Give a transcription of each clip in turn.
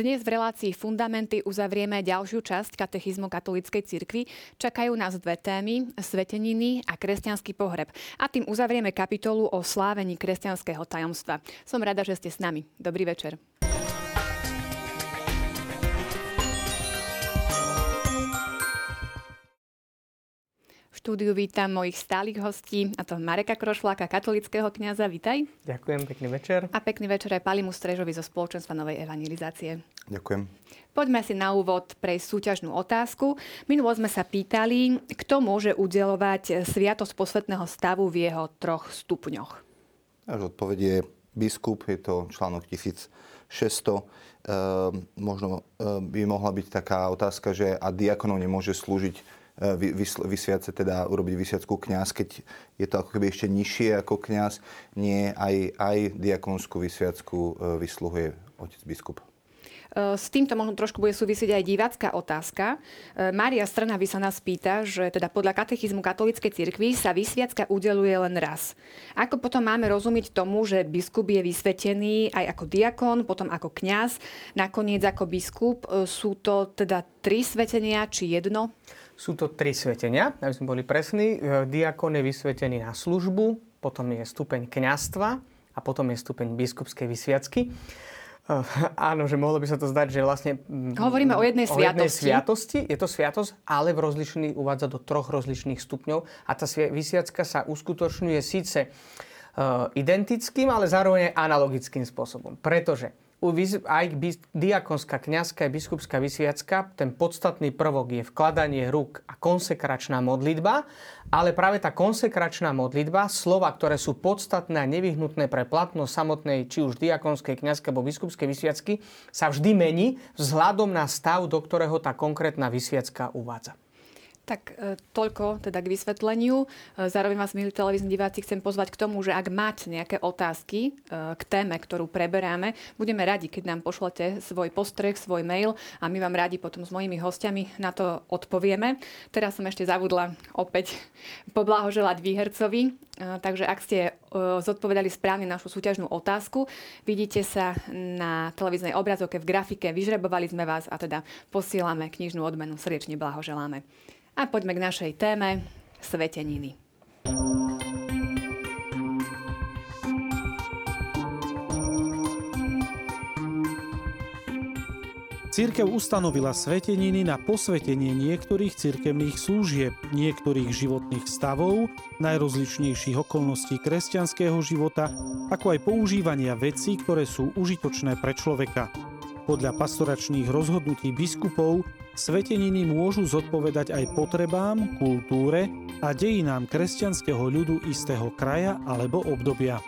Dnes v relácii Fundamenty uzavrieme ďalšiu časť katechizmu katolíckej cirkvi. Čakajú nás dve témy, sveteniny a kresťanský pohreb. A tým uzavrieme kapitolu o slávení kresťanského tajomstva. Som rada, že ste s nami. Dobrý večer. Štúdiu vítam mojich stálych hostí, a to Mareka Krošláka, katolického kňaza. Vítaj. Ďakujem, pekný večer. A pekný večer aj Palimu Strežovi zo Spoločenstva Novej evangelizácie. Ďakujem. Poďme si na úvod prejsť súťažnú otázku. Minulo sme sa pýtali, kto môže udelovať sviatosť posvetného stavu v jeho troch stupňoch. Až odpoveď je biskup, je to článok 1600. E, možno e, by mohla byť taká otázka, že a diakonov nemôže slúžiť vysviace, teda urobiť vysviacku kňaz, keď je to ako keby ešte nižšie ako kňaz, nie aj, aj diakonskú vysviacku e, vysluhuje otec biskup. E, s týmto možno trošku bude súvisieť aj divácká otázka. Mária Strnavy sa nás pýta, že teda podľa katechizmu katolíckej cirkvi sa vysviacka udeluje len raz. Ako potom máme rozumieť tomu, že biskup je vysvetený aj ako diakon, potom ako kňaz, nakoniec ako biskup? Sú to teda tri svetenia či jedno? Sú to tri svetenia, aby sme boli presní. E, diakon je vysvetený na službu, potom je stupeň kňastva a potom je stupeň biskupskej vysviacky. Uh, áno, že mohlo by sa to zdať, že vlastne... Hovoríme o jednej sviatosti. O jednej sviatosti. Je to sviatosť, ale v rozlišný, uvádza do troch rozličných stupňov. A tá vysviacka sa uskutočňuje síce uh, identickým, ale zároveň analogickým spôsobom. Pretože aj diakonská, kniazská a biskupská vysviacka, ten podstatný prvok je vkladanie rúk a konsekračná modlitba, ale práve tá konsekračná modlitba, slova, ktoré sú podstatné a nevyhnutné pre platnosť samotnej, či už diakonskej, kniazskej alebo biskupskej vysviacky, sa vždy mení vzhľadom na stav, do ktorého tá konkrétna vysviacka uvádza. Tak e, toľko teda k vysvetleniu. E, zároveň vás, milí televízni diváci, chcem pozvať k tomu, že ak máte nejaké otázky e, k téme, ktorú preberáme, budeme radi, keď nám pošlete svoj postreh, svoj mail a my vám radi potom s mojimi hostiami na to odpovieme. Teraz som ešte zavudla opäť poblahoželať výhercovi. Takže ak ste zodpovedali správne našu súťažnú otázku, vidíte sa na televíznej obrazovke v grafike, vyžrebovali sme vás a teda posielame knižnú odmenu. Srdečne blahoželáme. A poďme k našej téme sveteniny. Církev ustanovila sveteniny na posvetenie niektorých cirkevných služieb, niektorých životných stavov, najrozličnejších okolností kresťanského života, ako aj používania vecí, ktoré sú užitočné pre človeka. Podľa pastoračných rozhodnutí biskupov sveteniny môžu zodpovedať aj potrebám, kultúre a dejinám kresťanského ľudu istého kraja alebo obdobia.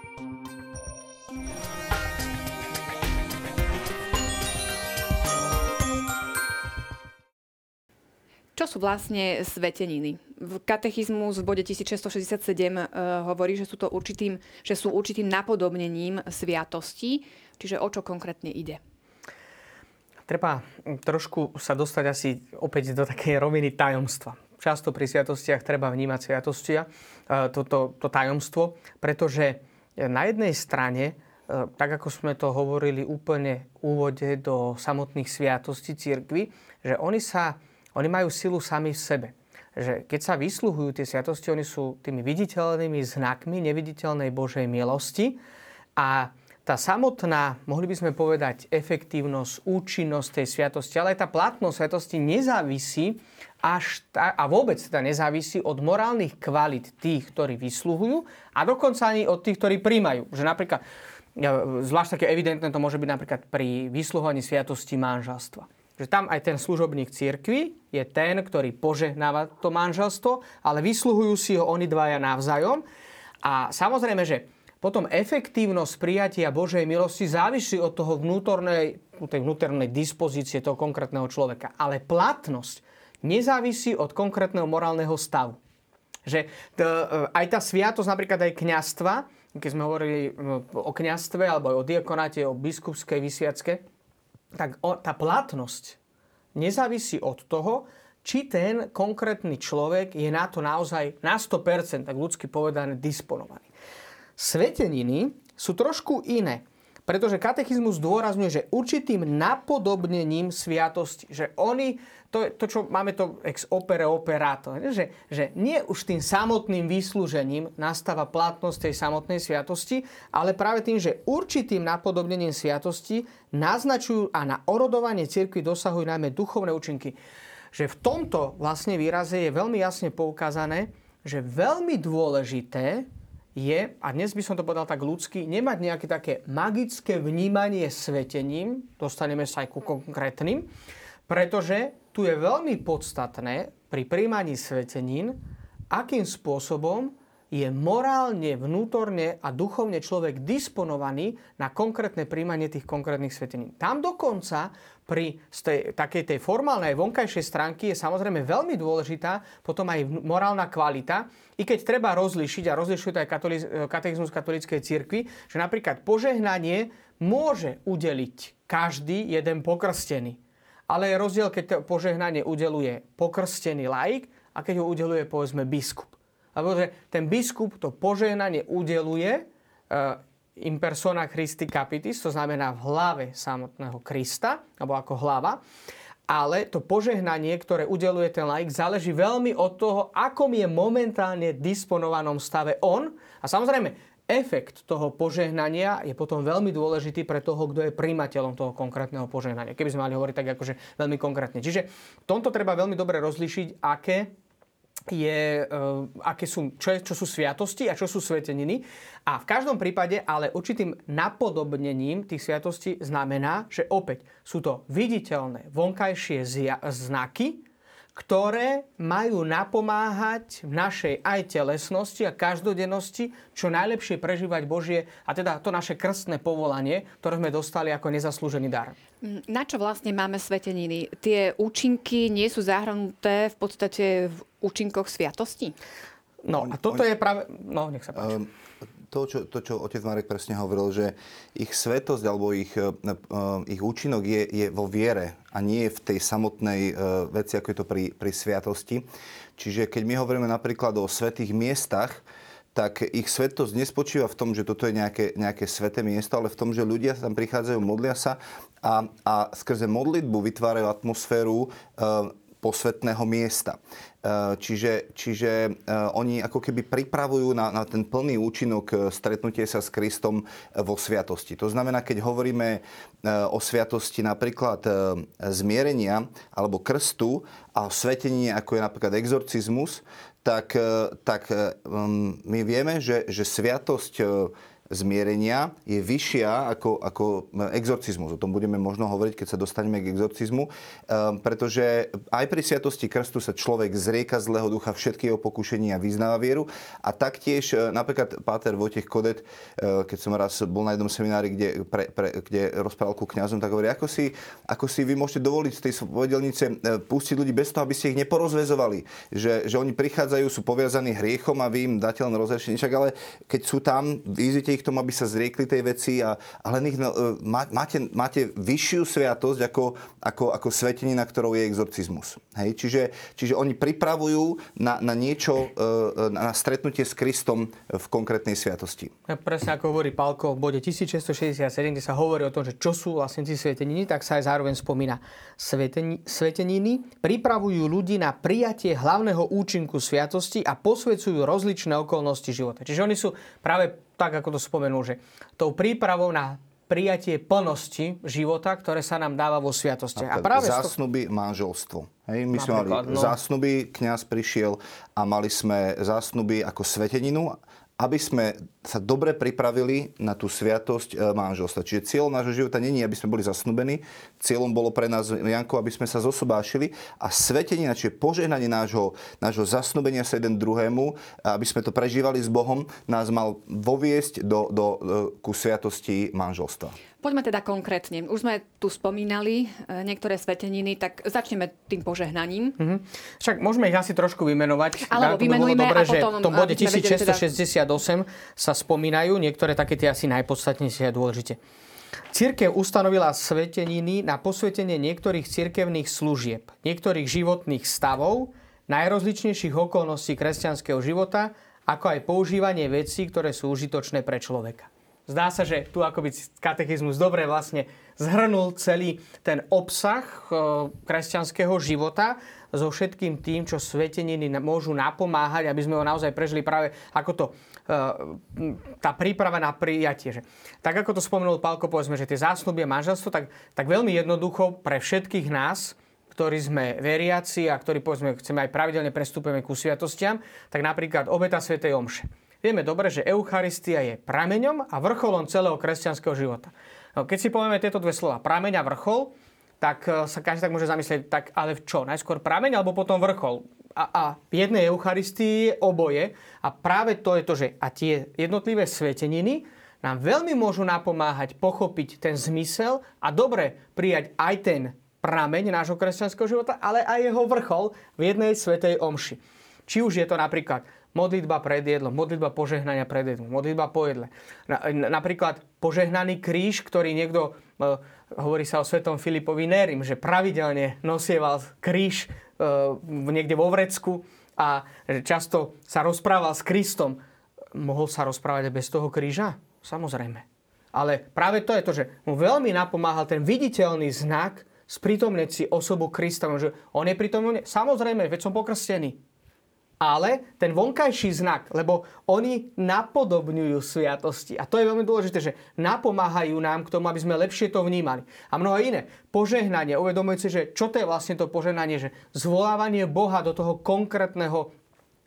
Čo sú vlastne sveteniny? V katechizmus v bode 1667 uh, hovorí, že sú, to určitým, že sú určitým napodobnením sviatosti, čiže o čo konkrétne ide? Treba trošku sa dostať asi opäť do takej roviny tajomstva. Často pri sviatostiach treba vnímať sviatostia, e, toto to tajomstvo, pretože na jednej strane, e, tak ako sme to hovorili úplne v úvode do samotných sviatostí církvy, že oni, sa, oni majú silu sami v sebe. Že keď sa vysluhujú tie sviatosti, oni sú tými viditeľnými znakmi neviditeľnej Božej milosti a tá samotná, mohli by sme povedať, efektívnosť, účinnosť tej sviatosti, ale aj tá platnosť sviatosti nezávisí až ta, a vôbec teda nezávisí od morálnych kvalit tých, ktorí vysluhujú a dokonca ani od tých, ktorí príjmajú. Že napríklad, zvlášť také evidentné to môže byť napríklad pri vysluhovaní sviatosti manželstva. Že tam aj ten služobník cirkvi je ten, ktorý požehnáva to manželstvo, ale vysluhujú si ho oni dvaja navzájom. A samozrejme, že potom efektívnosť prijatia Božej milosti závisí od toho vnútornej, tej vnútornej dispozície toho konkrétneho človeka. Ale platnosť nezávisí od konkrétneho morálneho stavu. Že t- e, aj tá sviatosť, napríklad aj kňastva, keď sme hovorili o kňastve alebo aj o diakonáte, o biskupskej vysviacke, tak tá platnosť nezávisí od toho, či ten konkrétny človek je na to naozaj na 100%, tak ľudsky povedané, disponovaný. Sveteniny sú trošku iné, Pretože katechizmus zdôrazňuje, že určitým napodobnením sviatosti, že oni, to, to čo máme to ex opere operato, že, že nie už tým samotným vyslúžením nastáva platnosť tej samotnej sviatosti, ale práve tým, že určitým napodobnením sviatosti naznačujú a na orodovanie cirkvi dosahujú najmä duchovné účinky. Že v tomto vlastne výraze je veľmi jasne poukázané, že veľmi dôležité je, a dnes by som to povedal tak ľudsky, nemať nejaké také magické vnímanie svetením, dostaneme sa aj ku konkrétnym, pretože tu je veľmi podstatné pri príjmaní svetenín, akým spôsobom je morálne, vnútorne a duchovne človek disponovaný na konkrétne príjmanie tých konkrétnych svetenín. Tam dokonca pri tej, takej tej formálnej vonkajšej stránky je samozrejme veľmi dôležitá potom aj morálna kvalita, i keď treba rozlišiť, a rozlišuje to aj katechizmus katolíckej cirkvi, že napríklad požehnanie môže udeliť každý jeden pokrstený. Ale je rozdiel, keď to požehnanie udeluje pokrstený laik a keď ho udeluje povedzme biskup. Lebo že ten biskup to požehnanie udeluje uh, in persona Christi Capitis, to znamená v hlave samotného Krista, alebo ako hlava. Ale to požehnanie, ktoré udeluje ten laik, záleží veľmi od toho, akom je momentálne disponovanom stave on. A samozrejme, efekt toho požehnania je potom veľmi dôležitý pre toho, kto je príjimateľom toho konkrétneho požehnania. Keby sme mali hovoriť tak akože veľmi konkrétne. Čiže v tomto treba veľmi dobre rozlišiť, aké je, uh, aké sú, čo, je, čo sú sviatosti a čo sú sveteniny. A v každom prípade ale určitým napodobnením tých sviatostí znamená, že opäť sú to viditeľné vonkajšie zja- znaky, ktoré majú napomáhať v našej aj telesnosti a každodennosti čo najlepšie prežívať Božie a teda to naše krstné povolanie, ktoré sme dostali ako nezaslúžený dar. Na čo vlastne máme sveteniny? Tie účinky nie sú zahrnuté v podstate v účinkoch sviatosti? No a toto je práve... No, nech sa páči. Um, to, čo, to, čo otec Marek presne hovoril, že ich svetosť alebo ich, uh, ich účinok je, je vo viere a nie v tej samotnej uh, veci, ako je to pri, pri sviatosti. Čiže keď my hovoríme napríklad o svetých miestach, tak ich svetosť nespočíva v tom, že toto je nejaké, nejaké sveté miesto, ale v tom, že ľudia tam prichádzajú, modlia sa a, a skrze modlitbu vytvárajú atmosféru posvetného miesta. E, čiže, čiže e, oni ako keby pripravujú na, na ten plný účinok e, stretnutie sa s Kristom vo sviatosti. To znamená, keď hovoríme o sviatosti napríklad zmierenia alebo krstu a svetenie, ako je napríklad exorcizmus, tak, tak my vieme, že, že sviatosť zmierenia je vyššia ako, ako exorcizmus. O tom budeme možno hovoriť, keď sa dostaneme k exorcizmu, ehm, pretože aj pri sviatosti krstu sa človek zrieka zlého ducha všetkého pokušenia a vyznáva vieru. A taktiež e, napríklad Páter Vojtech Kodet, e, keď som raz bol na jednom seminári, kde, pre, pre, kde rozprával ku kňazom, tak hovorí, ako si, ako si vy môžete dovoliť z tej spovedelnice e, pustiť ľudí bez toho, aby ste ich neporozvezovali. Že, že oni prichádzajú, sú poviazaní hriechom a vy im dáte len rozrešenie. Však ale keď sú tam, vyzvite ich k tomu, aby sa zriekli tej veci, a, ale nech, no, e, máte, máte vyššiu sviatosť ako, ako, ako svetenina, ktorou je exorcizmus. Hej? Čiže, čiže oni pripravujú na, na niečo, e, na stretnutie s Kristom v konkrétnej sviatosti. Ja presne ako hovorí Palko v bode 1667, kde sa hovorí o tom, že čo sú vlastne tie sveteniny, tak sa aj zároveň spomína sveteniny. Pripravujú ľudí na prijatie hlavného účinku sviatosti a posvedcujú rozličné okolnosti života. Čiže oni sú práve tak ako to spomenul, že tou prípravou na prijatie plnosti života, ktoré sa nám dáva vo sviatosti. A práve zásnuby manželstvo. Hej, my sme mali no. zásnuby, kňaz prišiel a mali sme zásnuby ako sveteninu aby sme sa dobre pripravili na tú sviatosť e, manželstva. Čiže cieľom nášho života není, aby sme boli zasnubení. Cieľom bolo pre nás, Janko, aby sme sa zosobášili a svetenina, čiže požehnanie nášho, nášho zasnubenia sa jeden druhému, aby sme to prežívali s Bohom, nás mal voviesť do, do, do, ku sviatosti manželstva. Poďme teda konkrétne. Už sme tu spomínali e, niektoré sveteniny, tak začneme tým požehnaním. Mm-hmm. Však môžeme ich asi trošku vymenovať. Alebo vymenujme dobre, a potom... Že v tom bode 1668 teda... sa spomínajú niektoré také tie asi najpodstatnejšie a dôležite. Církev ustanovila sveteniny na posvetenie niektorých cirkevných služieb, niektorých životných stavov, najrozličnejších okolností kresťanského života, ako aj používanie vecí, ktoré sú užitočné pre človeka. Zdá sa, že tu akoby katechizmus dobre vlastne zhrnul celý ten obsah e, kresťanského života so všetkým tým, čo sveteniny môžu napomáhať, aby sme ho naozaj prežili práve ako to, e, tá príprava na prijatie. Že, tak ako to spomenul Pálko, povedzme, že tie zásnuby a manželstvo, tak, tak veľmi jednoducho pre všetkých nás, ktorí sme veriaci a ktorí povedzme, chceme aj pravidelne prestúpeme ku sviatostiam, tak napríklad obeta Sv. Omše. Vieme dobre, že Eucharistia je prameňom a vrcholom celého kresťanského života. No, keď si povieme tieto dve slova, prameň a vrchol, tak e, sa každý tak môže zamyslieť, tak ale čo, najskôr prameň alebo potom vrchol? A, a v jednej Eucharistii je oboje a práve to je to, že a tie jednotlivé sveteniny nám veľmi môžu napomáhať pochopiť ten zmysel a dobre prijať aj ten prameň nášho kresťanského života, ale aj jeho vrchol v jednej svetej omši. Či už je to napríklad modlitba pred jedlom, modlitba požehnania pred jedlom, modlitba po jedle. Napríklad požehnaný kríž, ktorý niekto, e, hovorí sa o svetom Filipovi Nérim, že pravidelne nosieval kríž e, niekde vo vrecku a často sa rozprával s Kristom. Mohol sa rozprávať aj bez toho kríža? Samozrejme. Ale práve to je to, že mu veľmi napomáhal ten viditeľný znak sprítomneť si osobu Krista. Že on je prítomný? Samozrejme, veď som pokrstený ale ten vonkajší znak, lebo oni napodobňujú sviatosti. A to je veľmi dôležité, že napomáhajú nám k tomu, aby sme lepšie to vnímali. A mnoho iné. Požehnanie, uvedomujúci, že čo to je vlastne to požehnanie, že zvolávanie Boha do toho konkrétneho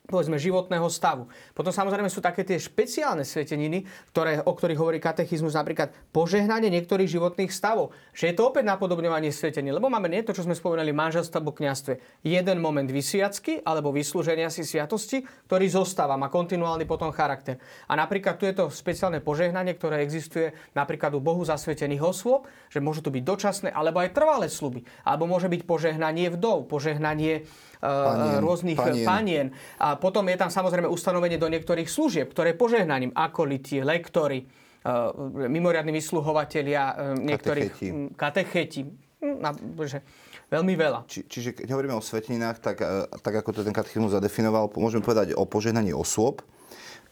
povedzme, životného stavu. Potom samozrejme sú také tie špeciálne sveteniny, ktoré, o ktorých hovorí katechizmus, napríklad požehnanie niektorých životných stavov. Že je to opäť napodobňovanie svetení, lebo máme nie to, čo sme spomenuli, manželstvo alebo kniastve. Jeden moment vysviacky alebo vyslúženia si sviatosti, ktorý zostáva, má kontinuálny potom charakter. A napríklad tu je to špeciálne požehnanie, ktoré existuje napríklad u Bohu zasvetených osôb, že môžu to byť dočasné alebo aj trvalé sluby. Alebo môže byť požehnanie vdov, požehnanie panien, rôznych panien. panien. A potom je tam samozrejme ustanovenie do niektorých služieb, ktoré požehnaním, akoliti, lektory, mimoriadní vysluhovatelia, niektorých katecheti. katecheti hm, že veľmi veľa. Či, čiže keď hovoríme o svetinách, tak, tak ako to ten katechizmus zadefinoval, môžeme povedať o požehnaní osôb,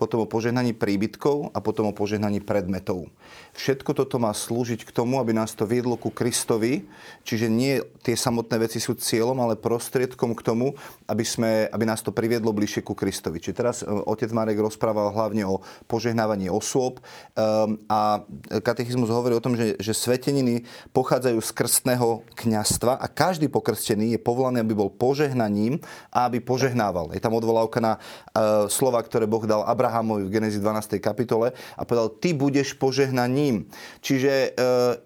potom o požehnaní príbytkov a potom o požehnaní predmetov. Všetko toto má slúžiť k tomu, aby nás to viedlo ku Kristovi, čiže nie tie samotné veci sú cieľom, ale prostriedkom k tomu, aby, sme, aby nás to priviedlo bližšie ku Kristovi. Čiže teraz e, otec Marek rozprával hlavne o požehnávaní osôb um, a katechizmus hovorí o tom, že, že sveteniny pochádzajú z krstného kňastva a každý pokrstený je povolaný, aby bol požehnaním a aby požehnával. Je tam odvolávka na uh, slova, ktoré Boh dal Abrahamovi Abrahamovi v Genezi 12. kapitole a povedal, ty budeš požehnaním. Čiže e,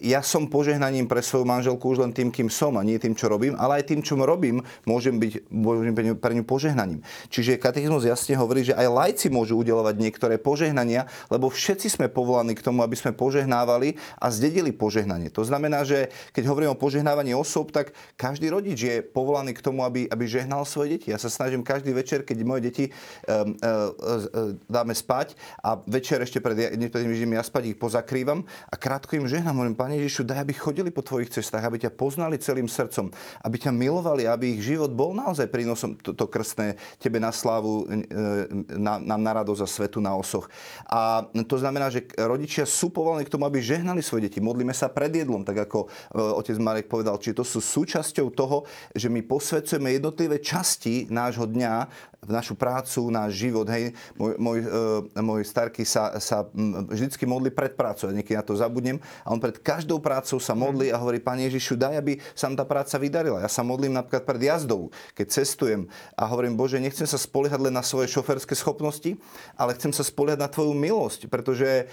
ja som požehnaním pre svoju manželku už len tým, kým som a nie tým, čo robím, ale aj tým, čo robím, môžem byť môžem pre ňu požehnaním. Čiže katechizmus jasne hovorí, že aj lajci môžu udelovať niektoré požehnania, lebo všetci sme povolaní k tomu, aby sme požehnávali a zdedili požehnanie. To znamená, že keď hovorím o požehnávaní osob, tak každý rodič je povolaný k tomu, aby, aby žehnal svoje deti. Ja sa snažím každý večer, keď moje deti um, uh, uh, dáme spať a večer ešte pred niektorými žimi ja spať ich pozakrývam a krátko im žehnám. Hovorím, Pane Ježišu, daj, aby chodili po tvojich cestách, aby ťa poznali celým srdcom, aby ťa milovali, aby ich život bol naozaj prínosom to, to krstné tebe na slávu, e, na, nám na radosť a svetu na osoch. A to znamená, že rodičia sú povolení k tomu, aby žehnali svoje deti. Modlíme sa pred jedlom, tak ako e, otec Marek povedal, či to sú súčasťou toho, že my posvedcujeme jednotlivé časti nášho dňa v našu prácu, náš život. Hej. Môj, môj, e, môj starky sa, sa vždycky modli pred prácou. Ja niekedy na to zabudnem. A on pred každou prácou sa modlí a hovorí, Pane Ježišu, daj, aby sa tá práca vydarila. Ja sa modlím napríklad pred jazdou, keď cestujem a hovorím, Bože, nechcem sa spoliehať len na svoje šoferské schopnosti, ale chcem sa spoliehať na Tvoju milosť, pretože e,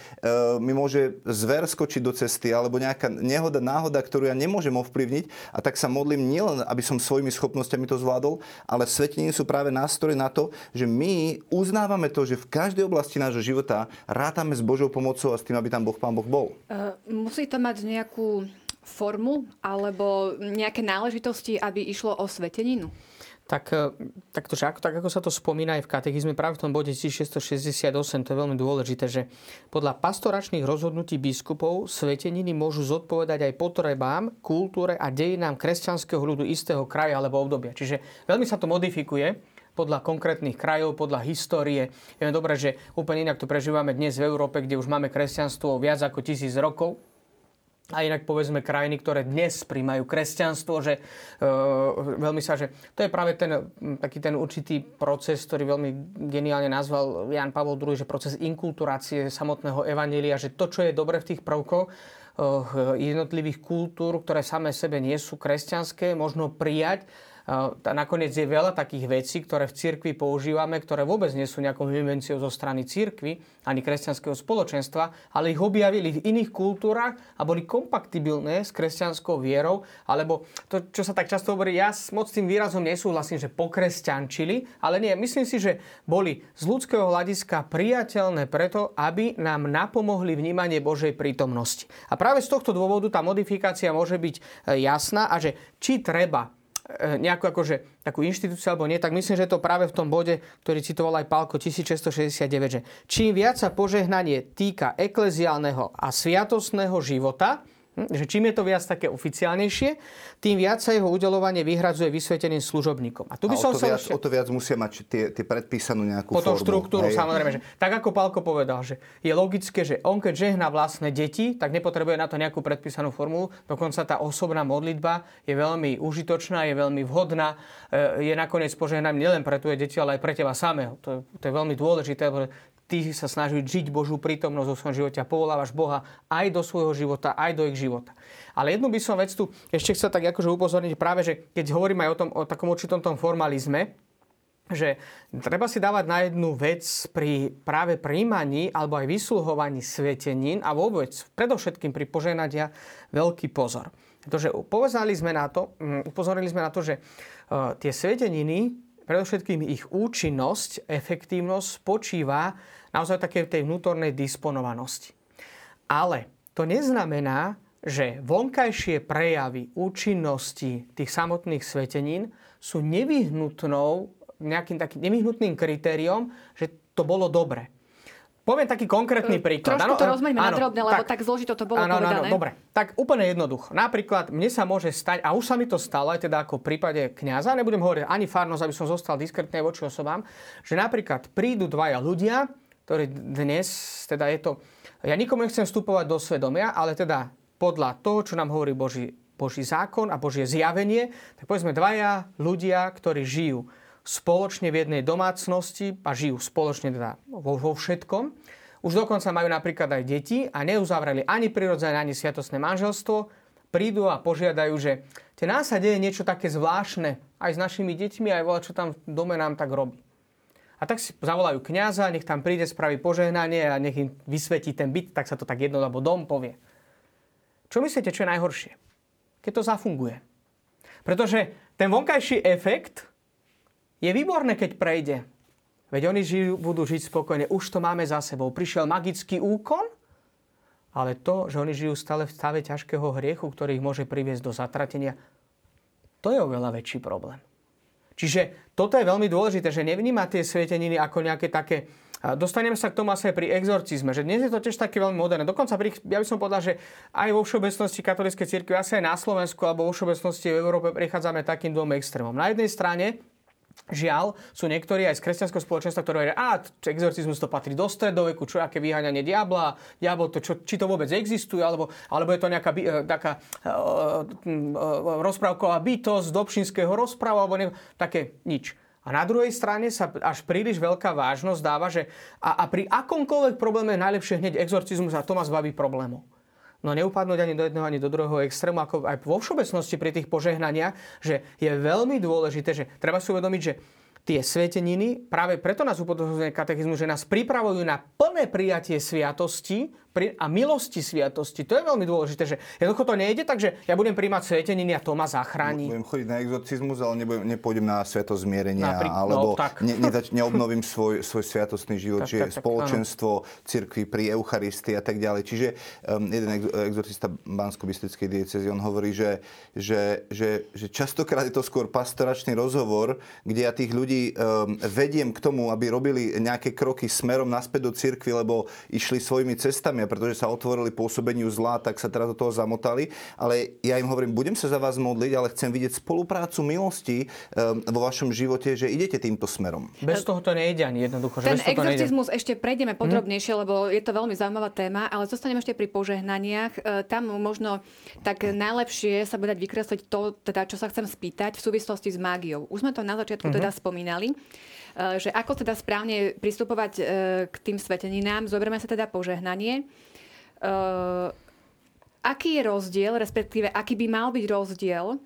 mi môže zver skočiť do cesty alebo nejaká nehoda, náhoda, ktorú ja nemôžem ovplyvniť. A tak sa modlím nielen, aby som svojimi schopnosťami to zvládol, ale svetení sú práve nástroje na to, že my uznávame to, že v každej oblasti nášho života rátame s Božou pomocou a s tým, aby tam Boh Pán Boh bol. Uh, musí to mať nejakú formu alebo nejaké náležitosti, aby išlo o sveteninu? Tak, e, tak, to, ako, tak ako sa to spomína aj v katechizme, práve v tom bode 1668, to je veľmi dôležité, že podľa pastoračných rozhodnutí biskupov sveteniny môžu zodpovedať aj potrebám, kultúre a dejinám kresťanského ľudu istého kraja alebo obdobia. Čiže veľmi sa to modifikuje podľa konkrétnych krajov, podľa histórie. Vieme dobre, že úplne inak to prežívame dnes v Európe, kde už máme kresťanstvo viac ako tisíc rokov a inak povedzme krajiny, ktoré dnes príjmajú kresťanstvo, že e, veľmi sa, že to je práve ten, taký ten určitý proces, ktorý veľmi geniálne nazval Jan Pavol II, že proces inkulturácie samotného evanelia, že to, čo je dobre v tých prvkoch, e, jednotlivých kultúr, ktoré samé sebe nie sú kresťanské, možno prijať a nakoniec je veľa takých vecí, ktoré v cirkvi používame, ktoré vôbec nie sú nejakou invenciou zo strany cirkvi ani kresťanského spoločenstva, ale ich objavili v iných kultúrach a boli kompatibilné s kresťanskou vierou, alebo to, čo sa tak často hovorí, ja moc tým výrazom nesúhlasím, že pokresťančili, ale nie, myslím si, že boli z ľudského hľadiska priateľné preto, aby nám napomohli vnímanie Božej prítomnosti. A práve z tohto dôvodu tá modifikácia môže byť e, jasná a že či treba nejakú akože, takú inštitúciu alebo nie, tak myslím, že to práve v tom bode, ktorý citoval aj Pálko 1669, že čím viac sa požehnanie týka ekleziálneho a sviatostného života? Že čím je to viac také oficiálnejšie, tým viac sa jeho udelovanie vyhradzuje vysveteným služobníkom. A tu by a som o, to viac, ešte... o to viac musia mať tie, tie predpísanú nejakú Potom formu. štruktúru, hej. samozrejme. Že, tak ako Palko povedal, že je logické, že on keď žehná vlastné deti, tak nepotrebuje na to nejakú predpísanú formu. Dokonca tá osobná modlitba je veľmi užitočná, je veľmi vhodná. E, je nakoniec požehnaním nielen pre tvoje deti, ale aj pre teba samého. To, to je veľmi dôležité, ty sa snažíš žiť Božú prítomnosť vo svojom živote a povolávaš Boha aj do svojho života, aj do ich života. Ale jednu by som vec tu ešte chcel tak akože upozorniť práve, že keď hovorím aj o, tom, o takom určitom tom formalizme, že treba si dávať na jednu vec pri práve príjmaní alebo aj vysluhovaní svetenín a vôbec predovšetkým pri poženadia veľký pozor. Pretože upozorili sme na to, mm, upozorili sme na to že uh, tie sveteniny predovšetkým ich účinnosť, efektívnosť spočíva naozaj také tej vnútornej disponovanosti. Ale to neznamená, že vonkajšie prejavy účinnosti tých samotných svetenín sú nevyhnutnou, nejakým takým nevyhnutným kritériom, že to bolo dobre. Poviem taký konkrétny príklad. Trošku to rozmeňme na drobne, lebo tak, tak zložito to bolo áno, povedané. Áno, dobre. Tak úplne jednoducho. Napríklad mne sa môže stať, a už sa mi to stalo, aj teda ako v prípade kňaza, nebudem hovoriť ani farnosť, aby som zostal diskretný voči osobám, že napríklad prídu dvaja ľudia, ktorí dnes, teda je to, ja nikomu nechcem vstupovať do svedomia, ale teda podľa toho, čo nám hovorí Boží, Boží zákon a Božie zjavenie, tak povedzme dvaja ľudia, ktorí žijú spoločne v jednej domácnosti a žijú spoločne teda vo, všetkom. Už dokonca majú napríklad aj deti a neuzavreli ani prirodzené, ani sviatosné manželstvo. Prídu a požiadajú, že tie nás sa deje niečo také zvláštne aj s našimi deťmi, aj voľa, čo tam v dome nám tak robí. A tak si zavolajú kňaza, nech tam príde, spraví požehnanie a nech im vysvetí ten byt, tak sa to tak jedno, alebo dom povie. Čo myslíte, čo je najhoršie? Keď to zafunguje. Pretože ten vonkajší efekt je výborné, keď prejde. Veď oni žijú, budú žiť spokojne. Už to máme za sebou. Prišiel magický úkon, ale to, že oni žijú stále v stave ťažkého hriechu, ktorý ich môže priviesť do zatratenia, to je oveľa väčší problém. Čiže toto je veľmi dôležité, že nevníma tie svieteniny ako nejaké také Dostaneme sa k tomu asi aj pri exorcizme, že dnes je to tiež také veľmi moderné. Dokonca pri, ja by som povedal, že aj vo všeobecnosti katolíckej cirkvi, asi aj na Slovensku alebo vo všeobecnosti v Európe prechádzame takým dvom extrémom. Na jednej strane Žiaľ, sú niektorí aj z kresťanského spoločenstva, ktorí hovoria, a exorcizmus to patrí do stredoveku, čo aké vyháňanie diabla, diabol to, čo, či to vôbec existuje, alebo, alebo je to nejaká e, taká uh, uh, rozprávková bytosť do pšinského rozpráva, alebo ne, také nič. A na druhej strane sa až príliš veľká vážnosť dáva, že a, a pri akomkoľvek probléme je najlepšie hneď exorcizmus a to má zbaví problémov no neupadnúť ani do jedného, ani do druhého extrému, ako aj vo všeobecnosti pri tých požehnaniach, že je veľmi dôležité, že treba si uvedomiť, že tie sveteniny, práve preto nás upozorňuje katechizmus, že nás pripravujú na plné prijatie sviatosti a milosti sviatosti. To je veľmi dôležité, že jednoducho to nejde, takže ja budem príjmať sveteniny a to ma zachráni. Budem chodiť na exorcizmus, ale nebudem, nepôjdem na sviatosť zmierenia, Napríklad, alebo no, tak. Ne, nezač, neobnovím svoj, svoj sviatostný život, tak, čiže tak, tak, spoločenstvo cirkvi pri Eucharistii a tak ďalej. Čiže um, jeden exorcista Bansko-Bystrickej diecezy, on hovorí, že, že, že, že častokrát je to skôr pastoračný rozhovor, kde ja tých ľudí um, vediem k tomu, aby robili nejaké kroky smerom naspäť do cirkvi, lebo išli svojimi cestami kresťania, pretože sa otvorili pôsobeniu zla, tak sa teraz do toho zamotali. Ale ja im hovorím, budem sa za vás modliť, ale chcem vidieť spoluprácu milosti um, vo vašom živote, že idete týmto smerom. Bez toho to nejde ani jednoducho. Že Ten exorcizmus ešte prejdeme podrobnejšie, hm? lebo je to veľmi zaujímavá téma, ale zostaneme ešte pri požehnaniach. E, tam možno tak najlepšie sa bude dať vykresliť to, teda, čo sa chcem spýtať v súvislosti s mágiou. Už sme to na začiatku uh-huh. teda spomínali. Eh, že ako teda správne pristupovať eh, k tým sveteninám. Zoberme sa teda požehnanie. Eh, aký je rozdiel, respektíve aký by mal byť rozdiel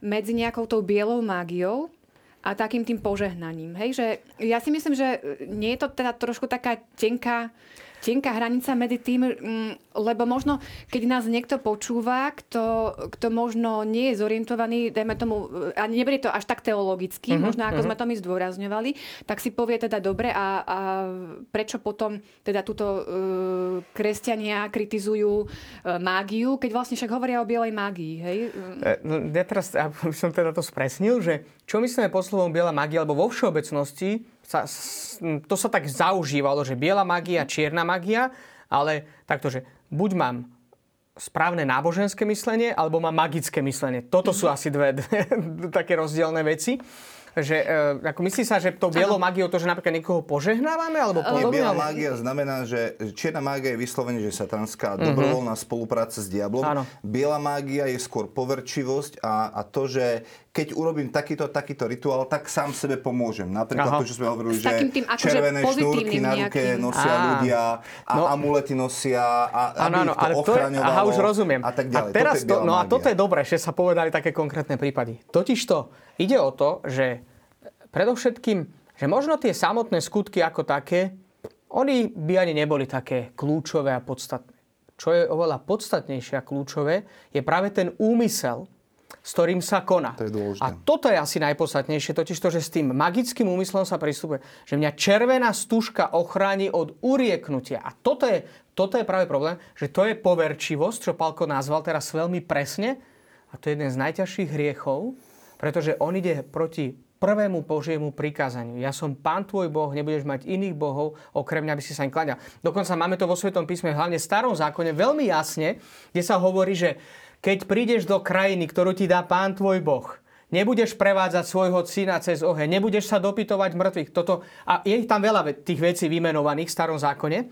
medzi nejakou tou bielou mágiou a takým tým požehnaním. Hej, že ja si myslím, že nie je to teda trošku taká tenká tenká hranica medzi tým, mm, lebo možno, keď nás niekto počúva, kto, kto možno nie je zorientovaný, dajme tomu, a neberie to až tak teologicky, uh-huh, možno ako uh-huh. sme to my zdôrazňovali, tak si povie teda dobre a, a prečo potom teda túto uh, kresťania kritizujú uh, mágiu, keď vlastne však hovoria o bielej mágii, hej? No, ja teraz, aby som teda to spresnil, že čo myslíme pod slovom biela mágia, alebo vo všeobecnosti sa, to sa tak zaužívalo, že biela magia, čierna magia, ale takto, že buď mám správne náboženské myslenie, alebo mám magické myslenie. Toto sú mhm. asi dve, dve také rozdielne veci že e, ako myslí sa, že to bielou magiou to, že napríklad niekoho požehnávame alebo podobne? Biela magia znamená, že čierna mágia je vyslovene, že satanská uh-huh. dobrovoľná spolupráca s diablom. Áno. Biela mágia je skôr poverčivosť a, a to, že keď urobím takýto, takýto rituál, tak sám sebe pomôžem. Napríklad Aha. to, čo sme hovorili, že tým, akože červené šnúrky na ruke nosia á. ľudia a no. amulety nosia a aby ano, ich to ale ochraňovalo. To je, aha, už rozumiem. A tak ďalej. A teraz to, no a toto je dobré, že sa povedali také konkrétne prípady. Totiž to, ide o to, že predovšetkým, že možno tie samotné skutky ako také, oni by ani neboli také kľúčové a podstatné. Čo je oveľa podstatnejšie a kľúčové, je práve ten úmysel, s ktorým sa koná. To je a toto je asi najpodstatnejšie, totiž to, že s tým magickým úmyslom sa pristupuje, že mňa červená stužka ochráni od urieknutia. A toto je, toto je práve problém, že to je poverčivosť, čo Palko nazval teraz veľmi presne, a to je jeden z najťažších hriechov, pretože on ide proti prvému Božiemu prikázaniu. Ja som Pán tvoj Boh, nebudeš mať iných bohov, okrem mňa by si sa im kladal. Dokonca máme to vo Svetom písme, hlavne v starom zákone, veľmi jasne, kde sa hovorí, že keď prídeš do krajiny, ktorú ti dá pán tvoj Boh, nebudeš prevádzať svojho syna cez oheň, nebudeš sa dopytovať mŕtvych. Toto, a je tam veľa tých vecí vymenovaných v starom zákone.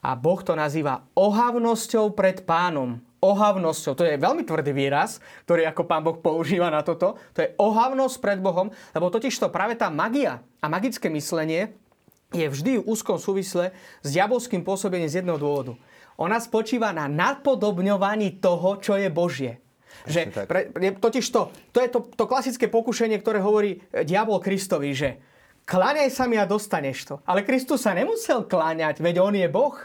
A Boh to nazýva ohavnosťou pred pánom. Ohavnosťou. To je veľmi tvrdý výraz, ktorý ako pán Boh používa na toto. To je ohavnosť pred Bohom, lebo totiž to práve tá magia a magické myslenie je vždy v úzkom súvisle s diabolským pôsobením z jedného dôvodu ona spočíva na nadpodobňovaní toho, čo je Božie. Že, pre, totiž to, to je to, to klasické pokušenie, ktoré hovorí e, diabol Kristovi, že kláňaj sa mi a dostaneš to. Ale Kristus sa nemusel kláňať, veď on je Boh.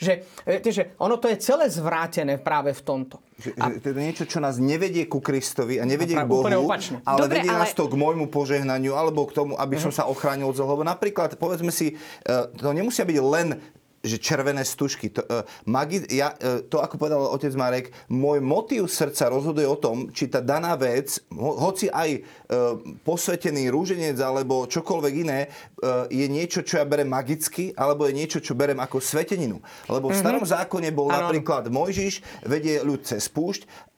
Že, viete, že ono to je celé zvrátené práve v tomto. Že, a... že to je niečo, čo nás nevedie ku Kristovi a nevedie a k Bohu, ale Dobre, vedie ale... nás to k môjmu požehnaniu alebo k tomu, aby uh-huh. som sa ochránil od zlého. Napríklad, povedzme si, e, to nemusia byť len že červené stužky. To, uh, magi, ja, uh, to, ako povedal otec Marek, môj motív srdca rozhoduje o tom, či tá daná vec, ho, hoci aj uh, posvetený rúženec alebo čokoľvek iné, uh, je niečo, čo ja berem magicky, alebo je niečo, čo berem ako sveteninu. Lebo v mhm. starom mm-hmm. zákone bol ano. napríklad Mojžiš, vedie ľud cez púšť E, e,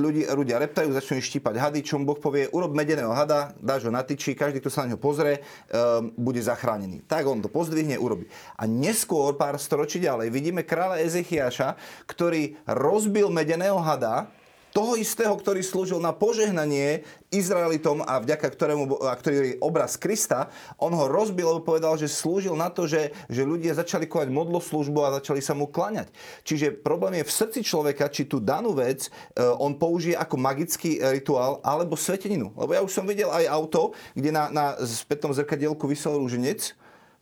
ľudí, ľudia reptajú, začnú štípať hady, čo Boh povie, urob medeného hada, dáš ho na tyči, každý, kto sa na ňo pozrie, um, bude zachránený. Tak on to pozdvihne, urobí. A neskôr, pár storočí ďalej, vidíme kráľa Ezechiaša, ktorý rozbil medeného hada, toho istého, ktorý slúžil na požehnanie Izraelitom a vďaka ktorému, a ktorý je obraz Krista, on ho rozbil, lebo povedal, že slúžil na to, že, že ľudia začali konať modloslužbu a začali sa mu klaňať. Čiže problém je v srdci človeka, či tú danú vec e, on použije ako magický rituál alebo sveteninu. Lebo ja už som videl aj auto, kde na, na spätnom zrkadielku vysel rúženec,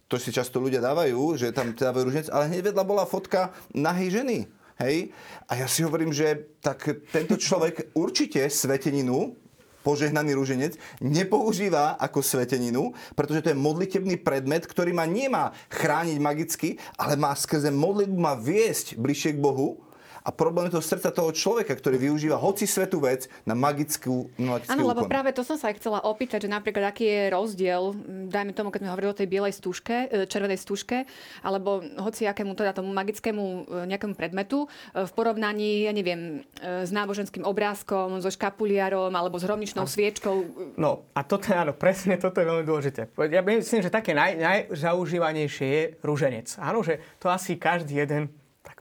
to si často ľudia dávajú, že tam dávajú rúženec, ale hneď vedľa bola fotka nahej ženy Hej? A ja si hovorím, že tak tento človek určite sveteninu, požehnaný rúženec, nepoužíva ako sveteninu, pretože to je modlitebný predmet, ktorý ma nemá chrániť magicky, ale má skrze modlitbu ma viesť bližšie k Bohu. A a problém je to srdca toho človeka, ktorý využíva hoci svetú vec na magickú, magický Áno, lebo práve to som sa aj chcela opýtať, že napríklad aký je rozdiel, dajme tomu, keď sme hovorili o tej bielej stúžke, e, červenej stúžke, alebo hoci akému teda tomu magickému e, nejakému predmetu e, v porovnaní, ja neviem, s náboženským obrázkom, so škapuliarom alebo s hromničnou sviečkou. No a toto, áno, presne toto je veľmi dôležité. Ja myslím, že také naj, najzaužívanejšie je rúženec. Áno, že to asi každý jeden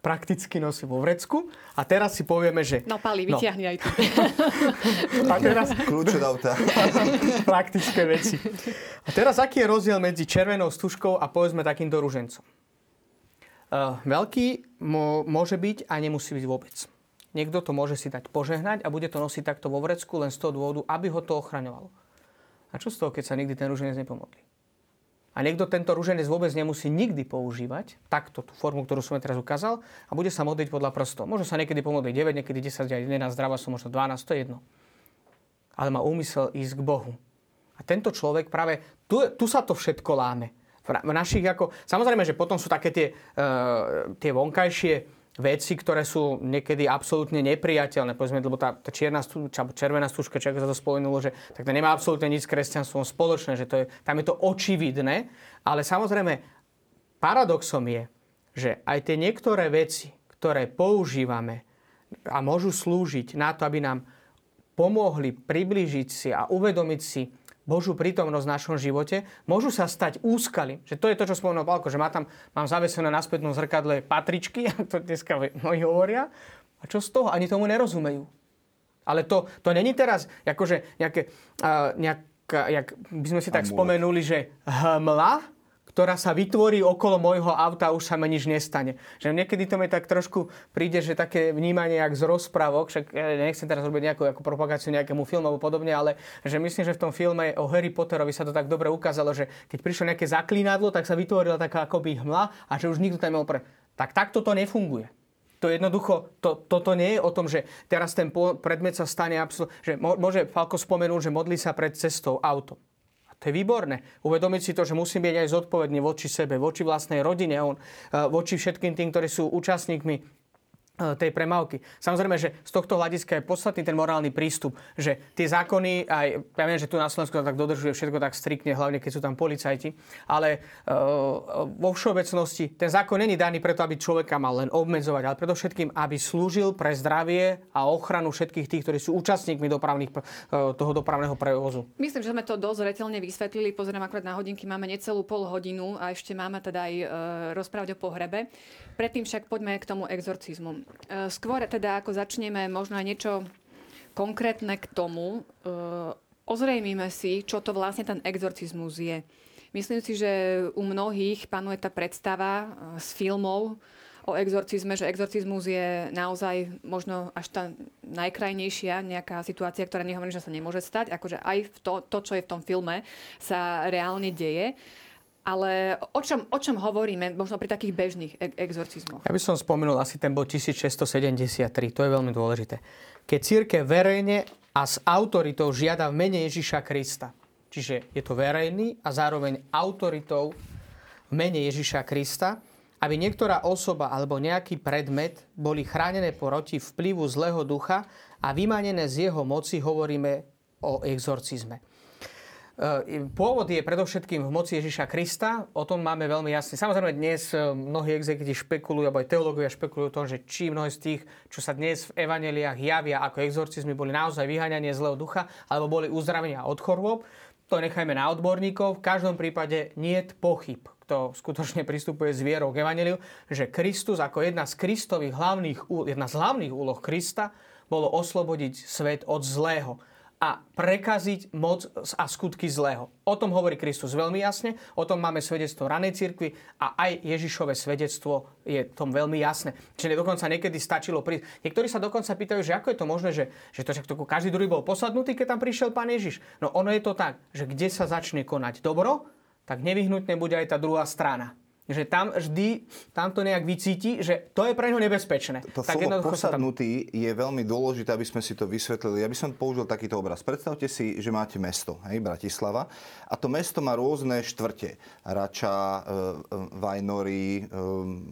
prakticky nosí vo vrecku. A teraz si povieme, že... No, Pali, vyťahni aj tu. A teraz Kľúče do auta. praktické veci. A teraz aký je rozdiel medzi červenou stužkou a povedzme takýmto ružencom? Uh, veľký mo- môže byť a nemusí byť vôbec. Niekto to môže si dať požehnať a bude to nosiť takto vo vrecku len z toho dôvodu, aby ho to ochraňovalo. A čo z toho, keď sa nikdy ten ruženec nepomodlí? A niekto tento ruženec vôbec nemusí nikdy používať, takto tú formu, ktorú som teraz ukázal, a bude sa modliť podľa prstov. Môže sa niekedy pomodliť 9, niekedy 10, 11, zdravá som možno 12, to je jedno. Ale má úmysel ísť k Bohu. A tento človek práve, tu, tu sa to všetko láme. V našich ako, samozrejme, že potom sú také tie, uh, tie vonkajšie veci, ktoré sú niekedy absolútne nepriateľné. Povedzme, lebo tá, tá čierna stúčka, červená stúčka, čo sa to spomenulo, že tak to nemá absolútne nič s kresťanstvom spoločné, že to je, tam je to očividné, ale samozrejme paradoxom je, že aj tie niektoré veci, ktoré používame a môžu slúžiť na to, aby nám pomohli priblížiť si a uvedomiť si Božú prítomnosť v našom živote, môžu sa stať úskaly. Že to je to, čo spomenul Palko, že má tam, mám zavesené na spätnom zrkadle patričky, to dneska mnohí hovoria. A čo z toho? Ani tomu nerozumejú. Ale to, to není teraz akože nejaké, uh, nejaká, jak by sme si tak Amulet. spomenuli, že hmla, ktorá sa vytvorí okolo môjho auta, už sa mi nič nestane. Že niekedy to mi tak trošku príde, že také vnímanie jak z rozprávok, však ja nechcem teraz robiť nejakú ako propagáciu nejakému filmu alebo podobne, ale že myslím, že v tom filme o Harry Potterovi sa to tak dobre ukázalo, že keď prišlo nejaké zaklínadlo, tak sa vytvorila taká akoby hmla a že už nikto tam nemal pre... Tak takto to nefunguje. To jednoducho, to, toto nie je o tom, že teraz ten predmet sa stane absolútne, že môže Falko spomenúť, že modlí sa pred cestou autom. To je výborné. Uvedomiť si to, že musím byť aj zodpovedný voči sebe, voči vlastnej rodine, eh, voči všetkým tým, ktorí sú účastníkmi tej premávky. Samozrejme, že z tohto hľadiska je podstatný ten morálny prístup, že tie zákony, aj ja viem, že tu na Slovensku tak dodržuje všetko tak striktne, hlavne keď sú tam policajti, ale uh, vo všeobecnosti ten zákon není daný preto, aby človeka mal len obmedzovať, ale predovšetkým, aby slúžil pre zdravie a ochranu všetkých tých, ktorí sú účastníkmi dopravných, uh, toho dopravného prevozu. Myslím, že sme to dosť zretelne vysvetlili. Pozriem akurát na hodinky, máme necelú pol hodinu a ešte máme teda aj e, rozprávať o pohrebe. Predtým však poďme k tomu exorcizmu. E, skôr teda, ako začneme, možno aj niečo konkrétne k tomu, e, ozrejmime si, čo to vlastne ten exorcizmus je. Myslím si, že u mnohých panuje tá predstava e, z filmov o exorcizme, že exorcizmus je naozaj možno až tá najkrajnejšia nejaká situácia, ktorá nehovorím, že sa nemôže stať, akože aj to, to, čo je v tom filme, sa reálne deje. Ale o čom, o čom hovoríme možno pri takých bežných e- exorcizmoch? Ja by som spomenul asi ten bod 1673, to je veľmi dôležité. Keď církev verejne a s autoritou žiada v mene Ježiša Krista, čiže je to verejný a zároveň autoritou v mene Ježiša Krista, aby niektorá osoba alebo nejaký predmet boli chránené proti vplyvu zlého ducha a vymanené z jeho moci hovoríme o exorcizme. E, Pôvod je predovšetkým v moci Ježiša Krista, o tom máme veľmi jasne. Samozrejme dnes e, mnohí exegeti špekulujú, alebo aj teológovia špekulujú o tom, že či mnohé z tých, čo sa dnes v evaneliách javia ako exorcizmy, boli naozaj vyháňanie zlého ducha, alebo boli uzdravenia od chorôb. To nechajme na odborníkov. V každom prípade nie je pochyb, kto skutočne pristupuje s vierou k evaneliu, že Kristus ako jedna z Kristových hlavných, jedna z hlavných úloh Krista bolo oslobodiť svet od zlého a prekaziť moc a skutky zlého. O tom hovorí Kristus veľmi jasne, o tom máme svedectvo ranej cirkvi a aj Ježišové svedectvo je tom veľmi jasné. Čiže dokonca niekedy stačilo prísť. Niektorí sa dokonca pýtajú, že ako je to možné, že, že to, to každý druhý bol posadnutý, keď tam prišiel pán Ježiš. No ono je to tak, že kde sa začne konať dobro, tak nevyhnutne bude aj tá druhá strana. Že tam vždy, tam to nejak vycíti, že to je pre neho nebezpečné. To tak slovo sa tam... posadnutý je veľmi dôležité, aby sme si to vysvetlili. Ja by som použil takýto obraz. Predstavte si, že máte mesto, hej, Bratislava, a to mesto má rôzne štvrte. Rača, e, e, Vajnory, e,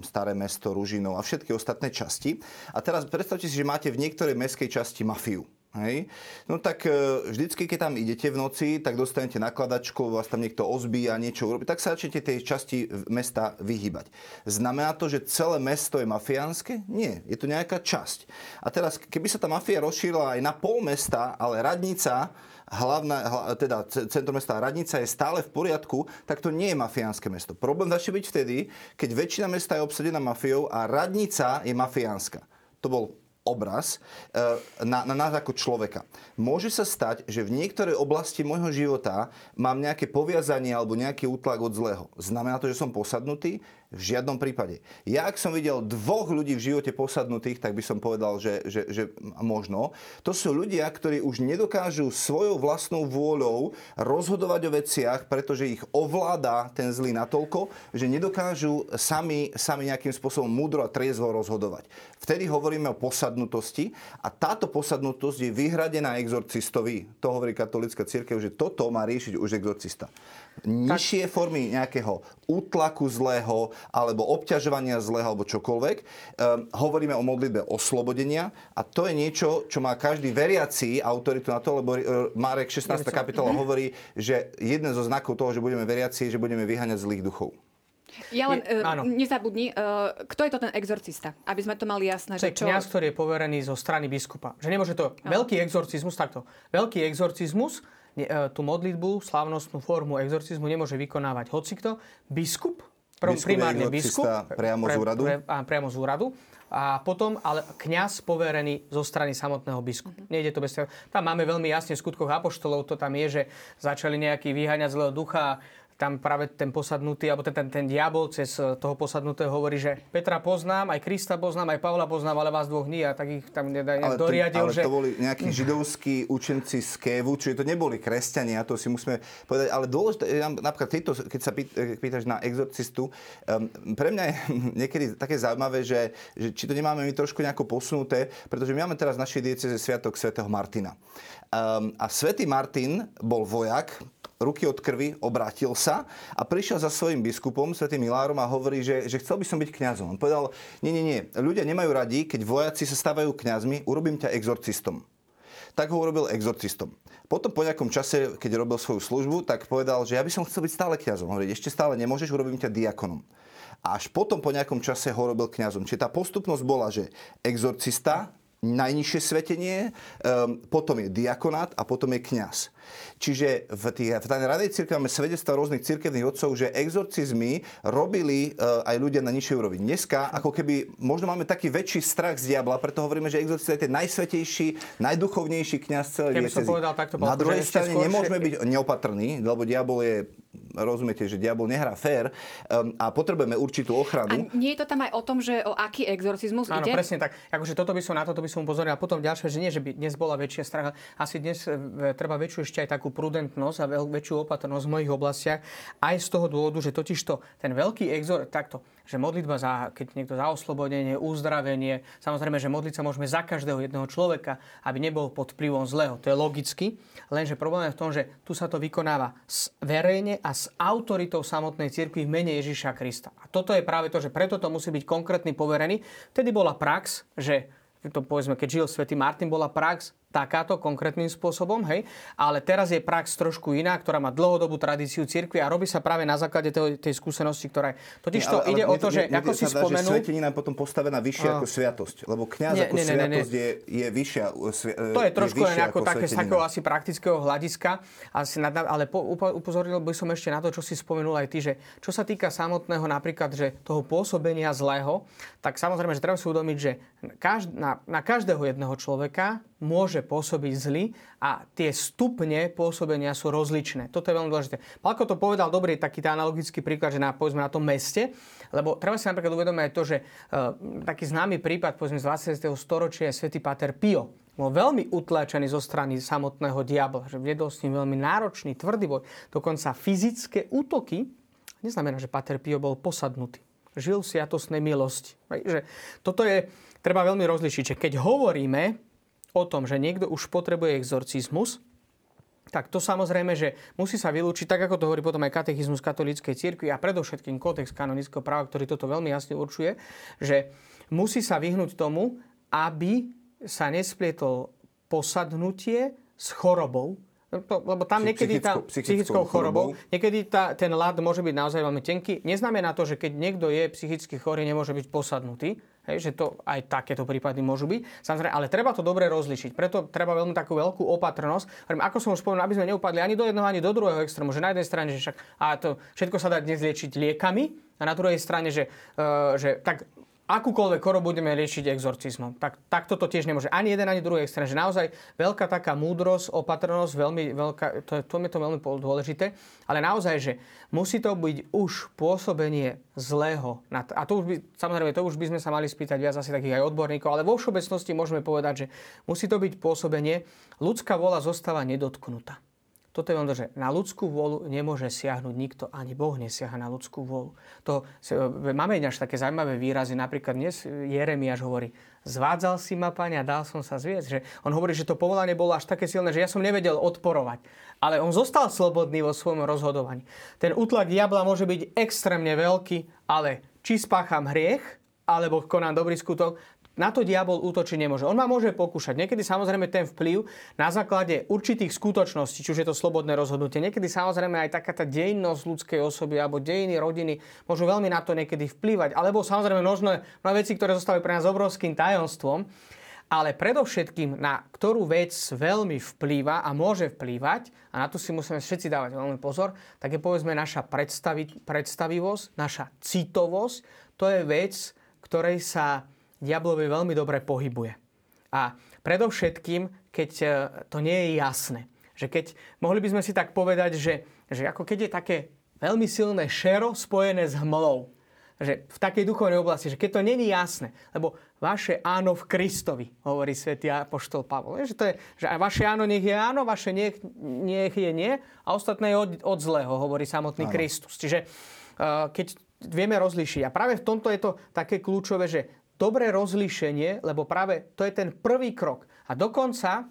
Staré mesto, Ružinov a všetky ostatné časti. A teraz predstavte si, že máte v niektorej mestskej časti mafiu. Hej. No tak e, vždycky, keď tam idete v noci, tak dostanete nakladačku, vás tam niekto ozbí a niečo urobí, tak sa začnete tej časti mesta vyhýbať. Znamená to, že celé mesto je mafiánske? Nie, je to nejaká časť. A teraz, keby sa tá mafia rozšírila aj na pol mesta, ale radnica, hlavná, teda centrum mesta Radnica je stále v poriadku, tak to nie je mafiánske mesto. Problém začne byť vtedy, keď väčšina mesta je obsadená mafiou a radnica je mafiánska. To bol obraz e, na, na nás ako človeka. Môže sa stať, že v niektorej oblasti môjho života mám nejaké poviazanie alebo nejaký útlak od zlého. Znamená to, že som posadnutý? V žiadnom prípade. Ja, ak som videl dvoch ľudí v živote posadnutých, tak by som povedal, že, že, že možno. To sú ľudia, ktorí už nedokážu svojou vlastnou vôľou rozhodovať o veciach, pretože ich ovláda ten zlý natoľko, že nedokážu sami, sami nejakým spôsobom múdro a triezvo rozhodovať. Vtedy hovoríme o posadnutosti a táto posadnutosť je vyhradená exorcistovi. To hovorí katolická církev, že toto má riešiť už exorcista nižšie formy nejakého útlaku zlého alebo obťažovania zlého alebo čokoľvek. Um, hovoríme o modlitbe oslobodenia a to je niečo, čo má každý veriaci autoritu na to, lebo uh, Marek 16. kapitola mm-hmm. hovorí, že jeden zo znakov toho, že budeme veriaci, je, že budeme vyháňať zlých duchov. Ja len je, uh, nezabudni, uh, kto je to ten exorcista? Aby sme to mali jasné. To je čo... kniaz, ktorý je poverený zo strany biskupa. Že nemôže to... Aha. Veľký exorcizmus, takto. Veľký exorcizmus E, tú modlitbu, slávnostnú formu exorcizmu nemôže vykonávať hocikto. Biskup, pr- primárne biskup. Priamo z úradu. Pre, pre, priamo z úradu. A potom ale kňaz poverený zo strany samotného biskupa. Mm-hmm. Nejde to bez toho. Tam máme veľmi jasne v skutkoch apoštolov, to tam je, že začali nejaký vyháňať zlého ducha tam práve ten posadnutý, alebo ten, ten, ten diabol cez eh, toho posadnutého hovorí, že Petra poznám, aj Krista poznám, aj Pavla poznám, ale vás dvoch nie a tak ich tam nedá, ale doriadil. To, ale že... to boli nejakí židovskí učenci z Kévu, čiže to neboli kresťania, to si musíme povedať. Ale dôležité, napríklad tieto, keď sa eh, pýtaš na exorcistu, um, pre mňa je niekedy také zaujímavé, že, že či to nemáme my trošku nejako posunuté, pretože my máme teraz v našej dieceze Sviatok svätého Martina. Um, a svätý Martin bol vojak, ruky od krvi, obrátil sa a prišiel za svojim biskupom, svätým Milárom a hovorí, že, že chcel by som byť kňazom. On povedal, nie, nie, nie, ľudia nemajú radi, keď vojaci sa stávajú kňazmi, urobím ťa exorcistom. Tak ho urobil exorcistom. Potom po nejakom čase, keď robil svoju službu, tak povedal, že ja by som chcel byť stále kňazom. Hovorí, ešte stále nemôžeš, urobím ťa diakonom. A až potom po nejakom čase ho robil kňazom. Čiže tá postupnosť bola, že exorcista, najnižšie svetenie, um, potom je diakonát a potom je kňaz. Čiže v, tých, v tej radej cirkvi máme svedectva rôznych cirkevných odcov, že exorcizmy robili uh, aj ľudia na nižšej úrovni. Dneska, ako keby, možno máme taký väčší strach z diabla, preto hovoríme, že exorcista je ten najsvetejší, najduchovnejší kňaz celej diecezy. Na druhej strane skôršie... nemôžeme byť neopatrní, lebo diabol je rozumiete, že diabol nehrá fér um, a potrebujeme určitú ochranu. A nie je to tam aj o tom, že o aký exorcizmus Áno, ide? Áno, presne tak. Akože toto by som na toto by som upozoril. A potom ďalšie, že nie, že by dnes bola väčšia strach. Asi dnes e, treba väčšiu ešte aj takú prudentnosť a väčšiu opatrnosť v mojich oblastiach. Aj z toho dôvodu, že totiž to, ten veľký exor, takto, že modlitba za, keď niekto za oslobodenie, uzdravenie, samozrejme, že modliť sa môžeme za každého jedného človeka, aby nebol pod vplyvom zlého. To je logicky, lenže problém je v tom, že tu sa to vykonáva verejne a s autoritou samotnej cirkvi v mene Ježiša Krista. A toto je práve to, že preto to musí byť konkrétny poverený. Vtedy bola prax, že to povedzme, keď žil svätý Martin, bola prax takáto konkrétnym spôsobom, hej. Ale teraz je prax trošku iná, ktorá má dlhodobú tradíciu cirkvi a robí sa práve na základe tej, tej skúsenosti, ktorá je. Totiž to ide o to, že ako si spomenul... Že svetenina potom postavená vyššie ako sviatosť. Lebo kňaz ako nie, sviatosť Je, je vyššia. To je trošku je ako také z takého asi praktického hľadiska. Asi nad, ale po, upozornil by som ešte na to, čo si spomenul aj ty, že čo sa týka samotného napríklad, že toho pôsobenia zlého, tak samozrejme, že treba si uvedomiť, že na, na každého jedného človeka môže pôsobiť zly a tie stupne pôsobenia sú rozličné. Toto je veľmi dôležité. Palko to povedal dobrý taký analogický príklad, že na, povedzme na tom meste, lebo treba si napríklad uvedomiť aj to, že uh, taký známy prípad povedzme z 20. storočia je svätý Pater Pio. Bol veľmi utláčaný zo strany samotného diabla, že viedol s ním veľmi náročný, tvrdý boj, dokonca fyzické útoky neznamená, že Pater Pio bol posadnutý. Žil v sviatostnej milosti. Že toto je, treba veľmi rozlišiť, že keď hovoríme o tom, že niekto už potrebuje exorcizmus, tak to samozrejme, že musí sa vylúčiť, tak ako to hovorí potom aj katechizmus katolíckej cirkvi a predovšetkým kódex kanonického práva, ktorý toto veľmi jasne určuje, že musí sa vyhnúť tomu, aby sa nesplietol posadnutie s chorobou, lebo tam niekedy tá psychickou, chorobou, niekedy tá, ten ľad môže byť naozaj veľmi tenký. Neznamená to, že keď niekto je psychicky chorý, nemôže byť posadnutý. Hej, že to aj takéto prípady môžu byť. Samozrejme, ale treba to dobre rozlišiť. Preto treba veľmi takú veľkú opatrnosť. Ako som už spomenul, aby sme neupadli ani do jedného, ani do druhého extrému. Že na jednej strane, že však a to všetko sa dá dnes liečiť liekami, a na druhej strane, že, uh, že tak akúkoľvek chorobu budeme liečiť exorcizmom. Tak, takto to tiež nemôže. Ani jeden, ani druhý extrém. Že naozaj veľká taká múdrosť, opatrnosť, veľmi veľká, to, to je to veľmi dôležité. Ale naozaj, že musí to byť už pôsobenie zlého. A to už by, samozrejme, to už by sme sa mali spýtať viac asi takých aj odborníkov, ale vo všeobecnosti môžeme povedať, že musí to byť pôsobenie, ľudská vola zostáva nedotknutá. Toto je ono, že na ľudskú vôľu nemôže siahnuť nikto, ani Boh nesiaha na ľudskú vôľu. To, máme až také zaujímavé výrazy, napríklad dnes Jeremiáš hovorí, zvádzal si ma, pani, a dal som sa zviesť. Že on hovorí, že to povolanie bolo až také silné, že ja som nevedel odporovať. Ale on zostal slobodný vo svojom rozhodovaní. Ten útlak diabla môže byť extrémne veľký, ale či spácham hriech, alebo konám dobrý skutok, na to diabol útočiť nemôže. On ma môže pokúšať. Niekedy samozrejme ten vplyv na základe určitých skutočností, či už je to slobodné rozhodnutie, niekedy samozrejme aj taká tá dejnosť ľudskej osoby alebo dejiny rodiny môžu veľmi na to niekedy vplývať. Alebo samozrejme množné, mnohé veci, ktoré zostávajú pre nás obrovským tajomstvom. Ale predovšetkým, na ktorú vec veľmi vplýva a môže vplývať, a na to si musíme všetci dávať veľmi pozor, tak je povedzme naša predstavivosť, naša citovosť. To je vec, ktorej sa diablovi veľmi dobre pohybuje. A predovšetkým, keď e, to nie je jasné. Že keď, mohli by sme si tak povedať, že, že ako keď je také veľmi silné šero spojené s hmlou. Že v takej duchovnej oblasti, že keď to není jasné, lebo vaše áno v Kristovi, hovorí svätý apoštol Pavol. Že, to je, že vaše áno nech je áno, vaše nech, nech je nie a ostatné je od, od zlého, hovorí samotný áno. Kristus. Čiže uh, keď vieme rozlíšiť. A práve v tomto je to také kľúčové, že dobré rozlíšenie, lebo práve to je ten prvý krok. A dokonca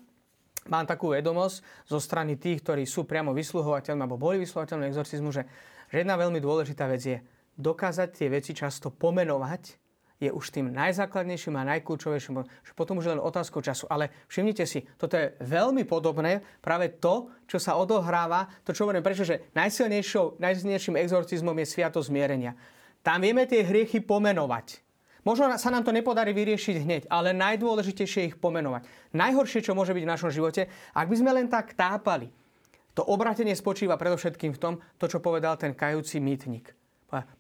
mám takú vedomosť zo strany tých, ktorí sú priamo vysluhovateľmi alebo boli vysluhovateľmi exorcizmu, že, jedna veľmi dôležitá vec je dokázať tie veci často pomenovať je už tým najzákladnejším a najkľúčovejším, že potom už len otázkou času. Ale všimnite si, toto je veľmi podobné práve to, čo sa odohráva, to čo hovorím, prečo, že najsilnejším exorcizmom je sviatosť zmierenia. Tam vieme tie hriechy pomenovať. Možno sa nám to nepodarí vyriešiť hneď, ale najdôležitejšie je ich pomenovať. Najhoršie, čo môže byť v našom živote, ak by sme len tak tápali. To obratenie spočíva predovšetkým v tom, to, čo povedal ten kajúci mýtnik.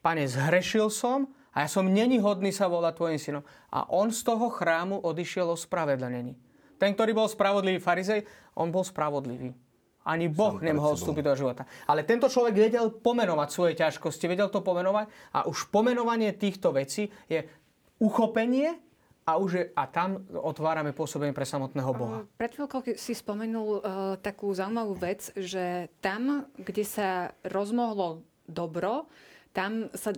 Pane, zhrešil som a ja som není hodný sa volať tvojim synom. A on z toho chrámu odišiel ospravedlený. Ten, ktorý bol spravodlivý farizej, on bol spravodlivý. Ani Boh Sam nemohol vstúpiť do života. Ale tento človek vedel pomenovať svoje ťažkosti, vedel to pomenovať a už pomenovanie týchto vecí je uchopenie a už je, a tam otvárame pôsobenie pre samotného Boha. Pred chvíľkou si spomenul uh, takú zaujímavú vec, že tam, kde sa rozmohlo dobro, tam sa,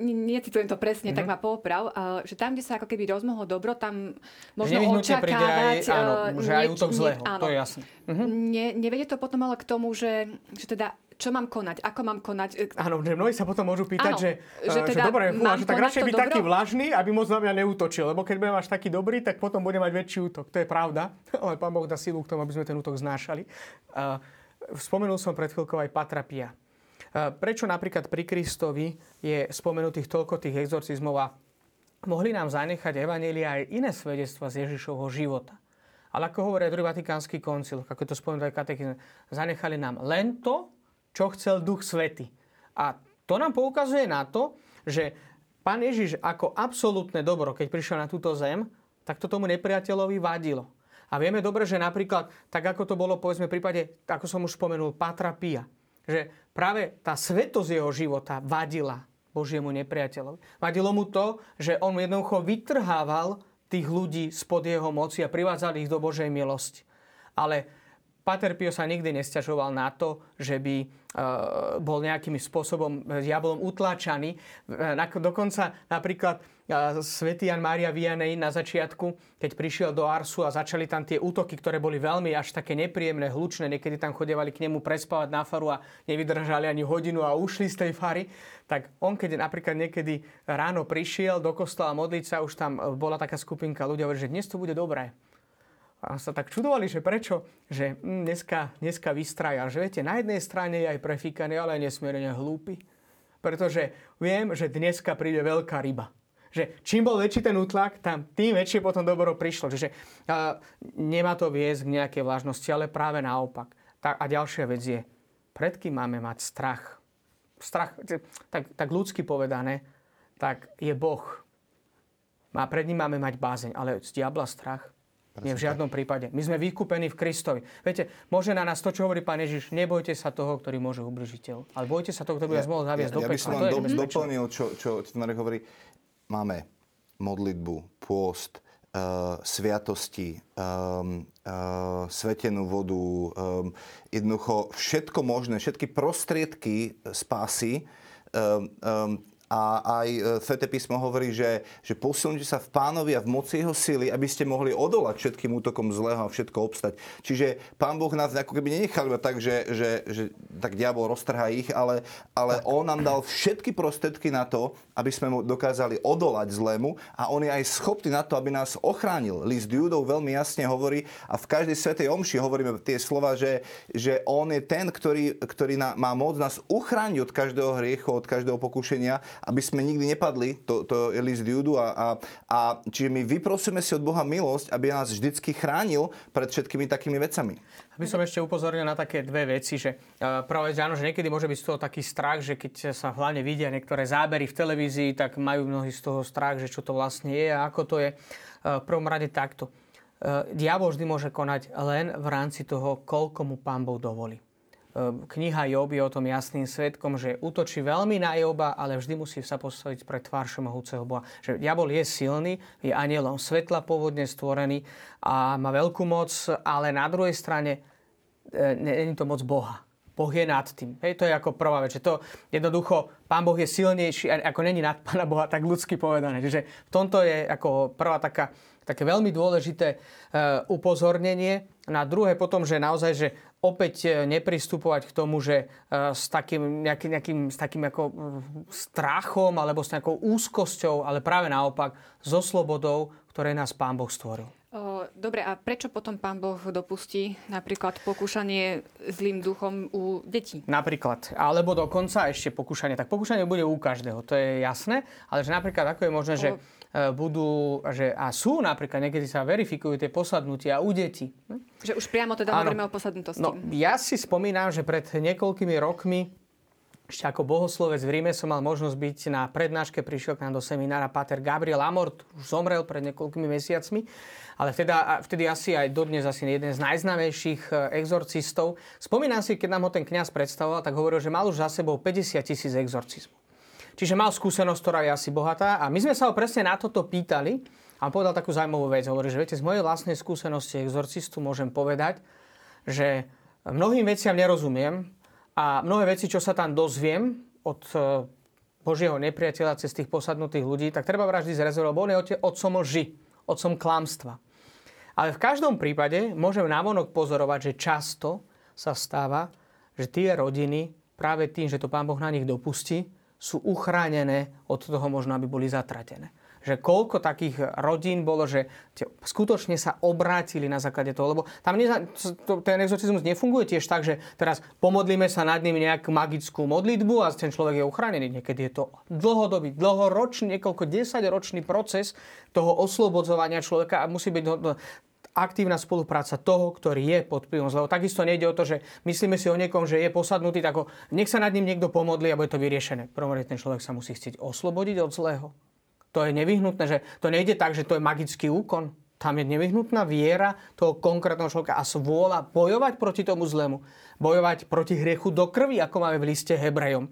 necitujem to presne, mm-hmm. tak mhm. ma poprav, uh, že tam, kde sa ako keby rozmohlo dobro, tam možno očakávať... Aj, áno, že aj útok zlého, áno. to je jasné. Mm-hmm. Ne, nevedie to potom ale k tomu, že, že teda čo mám konať, ako mám konať. E, áno, že mnohí sa potom môžu pýtať, Áno, že, že, teda že dobre, fú, že tak radšej byť dobro? taký vlažný, aby moc na mňa neútočil, lebo keď budem až taký dobrý, tak potom bude mať väčší útok. To je pravda, ale pán Boh dá silu k tomu, aby sme ten útok znášali. Uh, spomenul som pred chvíľkou aj Patrapia. Uh, prečo napríklad pri Kristovi je spomenutých toľko tých exorcizmov a mohli nám zanechať Evanielia aj iné svedectva z Ježišovho života. Ale ako hovorí druhý Vatikánsky koncil, ako to spomenul aj katechizm, zanechali nám len to, čo chcel Duch Svety. A to nám poukazuje na to, že Pán Ježiš ako absolútne dobro, keď prišiel na túto zem, tak to tomu nepriateľovi vadilo. A vieme dobre, že napríklad, tak ako to bolo povedzme v prípade, ako som už spomenul, Patra Pia, že práve tá svetosť jeho života vadila Božiemu nepriateľovi. Vadilo mu to, že on jednoducho vytrhával tých ľudí spod jeho moci a privádzal ich do Božej milosti. Ale Pater Pio sa nikdy nestiažoval na to, že by e, bol nejakým spôsobom diabolom utláčaný. Dokonca napríklad svätý Jan Mária Vianney na začiatku, keď prišiel do Arsu a začali tam tie útoky, ktoré boli veľmi až také nepríjemné, hlučné, niekedy tam chodevali k nemu prespávať na faru a nevydržali ani hodinu a ušli z tej fary, tak on keď napríklad niekedy ráno prišiel do kostola modliť sa, už tam bola taká skupinka ľudia, že dnes to bude dobré a sa tak čudovali, že prečo, že hm, dneska, dneska vystraja. Že viete, na jednej strane je aj prefíkaný, ale aj nesmierne hlúpy. Pretože viem, že dneska príde veľká ryba. Že čím bol väčší ten útlak, tam tým väčšie potom dobro prišlo. Čiže a, nemá to viesť k nejakej vlážnosti, ale práve naopak. Tak, a ďalšia vec je, pred kým máme mať strach? Strach, tak, tak ľudsky povedané, tak je Boh. A pred ním máme mať bázeň, ale z diabla strach nie v žiadnom prípade. My sme vykúpení v Kristovi. Viete, môže na nás to, čo hovorí Pán Ježiš, nebojte sa toho, ktorý môže ubližiť Ale bojte sa toho, ktorý by vás mohol zaviesť ja, do pekla. Ja by som vám do, doplnil, čo, čo Marek hovorí. Máme modlitbu, pôst, uh, sviatosti, um, uh, svetenú vodu, um, jednoducho všetko možné, všetky prostriedky spásy um, um, a aj e, Svete písmo hovorí, že, že posilnite sa v pánovi a v moci jeho sily, aby ste mohli odolať všetkým útokom zlého a všetko obstať. Čiže pán Boh nás ako keby nenechal iba tak, že, že, že tak diabol roztrhá ich, ale, ale on nám dal všetky prostredky na to, aby sme mu dokázali odolať zlému a on je aj schopný na to, aby nás ochránil. List Judov veľmi jasne hovorí a v každej svetej omši hovoríme tie slova, že, že on je ten, ktorý, ktorý má moc nás uchrániť od každého hriechu, od každého pokušenia aby sme nikdy nepadli, to, to je list Judu a, a, a čiže my vyprosíme si od Boha milosť, aby nás vždycky chránil pred všetkými takými vecami. Aby som ešte upozornil na také dve veci, že uh, práve áno, že niekedy môže byť z toho taký strach, že keď sa hlavne vidia niektoré zábery v televízii, tak majú mnohí z toho strach, že čo to vlastne je a ako to je. Uh, v prvom rade takto. Uh, diabol vždy môže konať len v rámci toho, koľko mu pán Boh dovolí. Ehm, kniha Job je o tom jasným svetkom, že útočí veľmi na Joba, ale vždy musí sa postaviť pre tvár všemohúceho Boha. Že diabol je silný, je anielom svetla pôvodne stvorený a má veľkú moc, ale na druhej strane e, je to moc Boha. Boh je nad tým. Hej, to je ako prvá vec. Že to jednoducho, Pán Boh je silnejší, ako není nad Pána Boha, tak ľudsky povedané. Čiže v tomto je ako prvá taká, také veľmi dôležité e, upozornenie. Na druhé potom, že naozaj, že opäť e, nepristupovať k tomu, že e, s takým, nejakým, nejakým, s takým ako strachom alebo s nejakou úzkosťou, ale práve naopak so slobodou, ktoré nás Pán Boh stvoril. Dobre, a prečo potom pán Boh dopustí napríklad pokúšanie zlým duchom u detí? Napríklad. Alebo dokonca ešte pokúšanie. Tak pokúšanie bude u každého, to je jasné. Ale že napríklad ako je možné, že E, budú, že, a sú napríklad, niekedy sa verifikujú tie posadnutia u detí. Že už priamo teda ano. hovoríme o posadnutosti. No, ja si spomínam, že pred niekoľkými rokmi ešte ako bohoslovec v Ríme som mal možnosť byť na prednáške, prišiel k nám do seminára Pater Gabriel Amort, už zomrel pred niekoľkými mesiacmi, ale vtedy, vtedy asi aj dodnes asi jeden z najznámejších e, exorcistov. Spomínam si, keď nám ho ten kňaz predstavoval, tak hovoril, že mal už za sebou 50 tisíc exorcizmov. Čiže mal skúsenosť, ktorá je asi bohatá. A my sme sa ho presne na toto pýtali a on povedal takú zaujímavú vec. Hovorí, že viete, z mojej vlastnej skúsenosti exorcistu môžem povedať, že mnohým veciam nerozumiem a mnohé veci, čo sa tam dozviem od e, Božieho nepriateľa cez tých posadnutých ľudí, tak treba vraždiť z rezervou, lebo on je otcom lži, otcom klamstva. Ale v každom prípade môžem navonok pozorovať, že často sa stáva, že tie rodiny práve tým, že to Pán Boh na nich dopustí, sú uchránené od toho možno, aby boli zatratené. Že koľko takých rodín bolo, že skutočne sa obrátili na základe toho, lebo tam neza, to, ten exorcizmus nefunguje tiež tak, že teraz pomodlíme sa nad ním nejakú magickú modlitbu a ten človek je uchránený. Niekedy je to dlhodobý, dlhoročný, niekoľko desaťročný proces toho oslobodzovania človeka a musí byť aktívna spolupráca toho, ktorý je pod vplyvom zlého. Takisto nejde o to, že myslíme si o niekom, že je posadnutý, tak ho, nech sa nad ním niekto pomodlí a bude to vyriešené. Prvom ten človek sa musí chcieť oslobodiť od zlého. To je nevyhnutné, že to nejde tak, že to je magický úkon. Tam je nevyhnutná viera toho konkrétneho človeka a svôľa bojovať proti tomu zlému. Bojovať proti hriechu do krvi, ako máme v liste Hebrejom.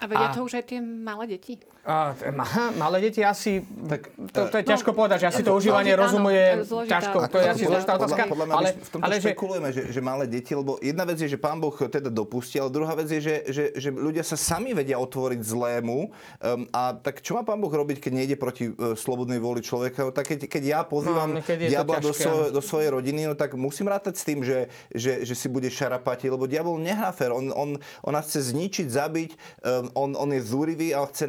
A vedia a... to už aj tie malé deti? A, malé deti asi, tak, to, to je no, ťažko povedať, že asi to užívanie rozumuje ťažko, to je asi zložitá otázka. Podľa mňa ale, v tomto ale špekulujeme, že, že malé deti, lebo jedna vec je, že pán Boh teda dopustí, ale druhá vec je, že, že, že ľudia sa sami vedia otvoriť zlému. Um, a tak čo má pán Boh robiť, keď nejde proti uh, slobodnej vôli človeka? Tak keď, keď ja pozývam no, diabla do, svoj, do svojej rodiny, no tak musím rátať s tým, že, že, že si bude šarapati, lebo diabol nehrá fér. On, on, on nás chce zničiť, zabiť, um, on, on je zúrivý a chce,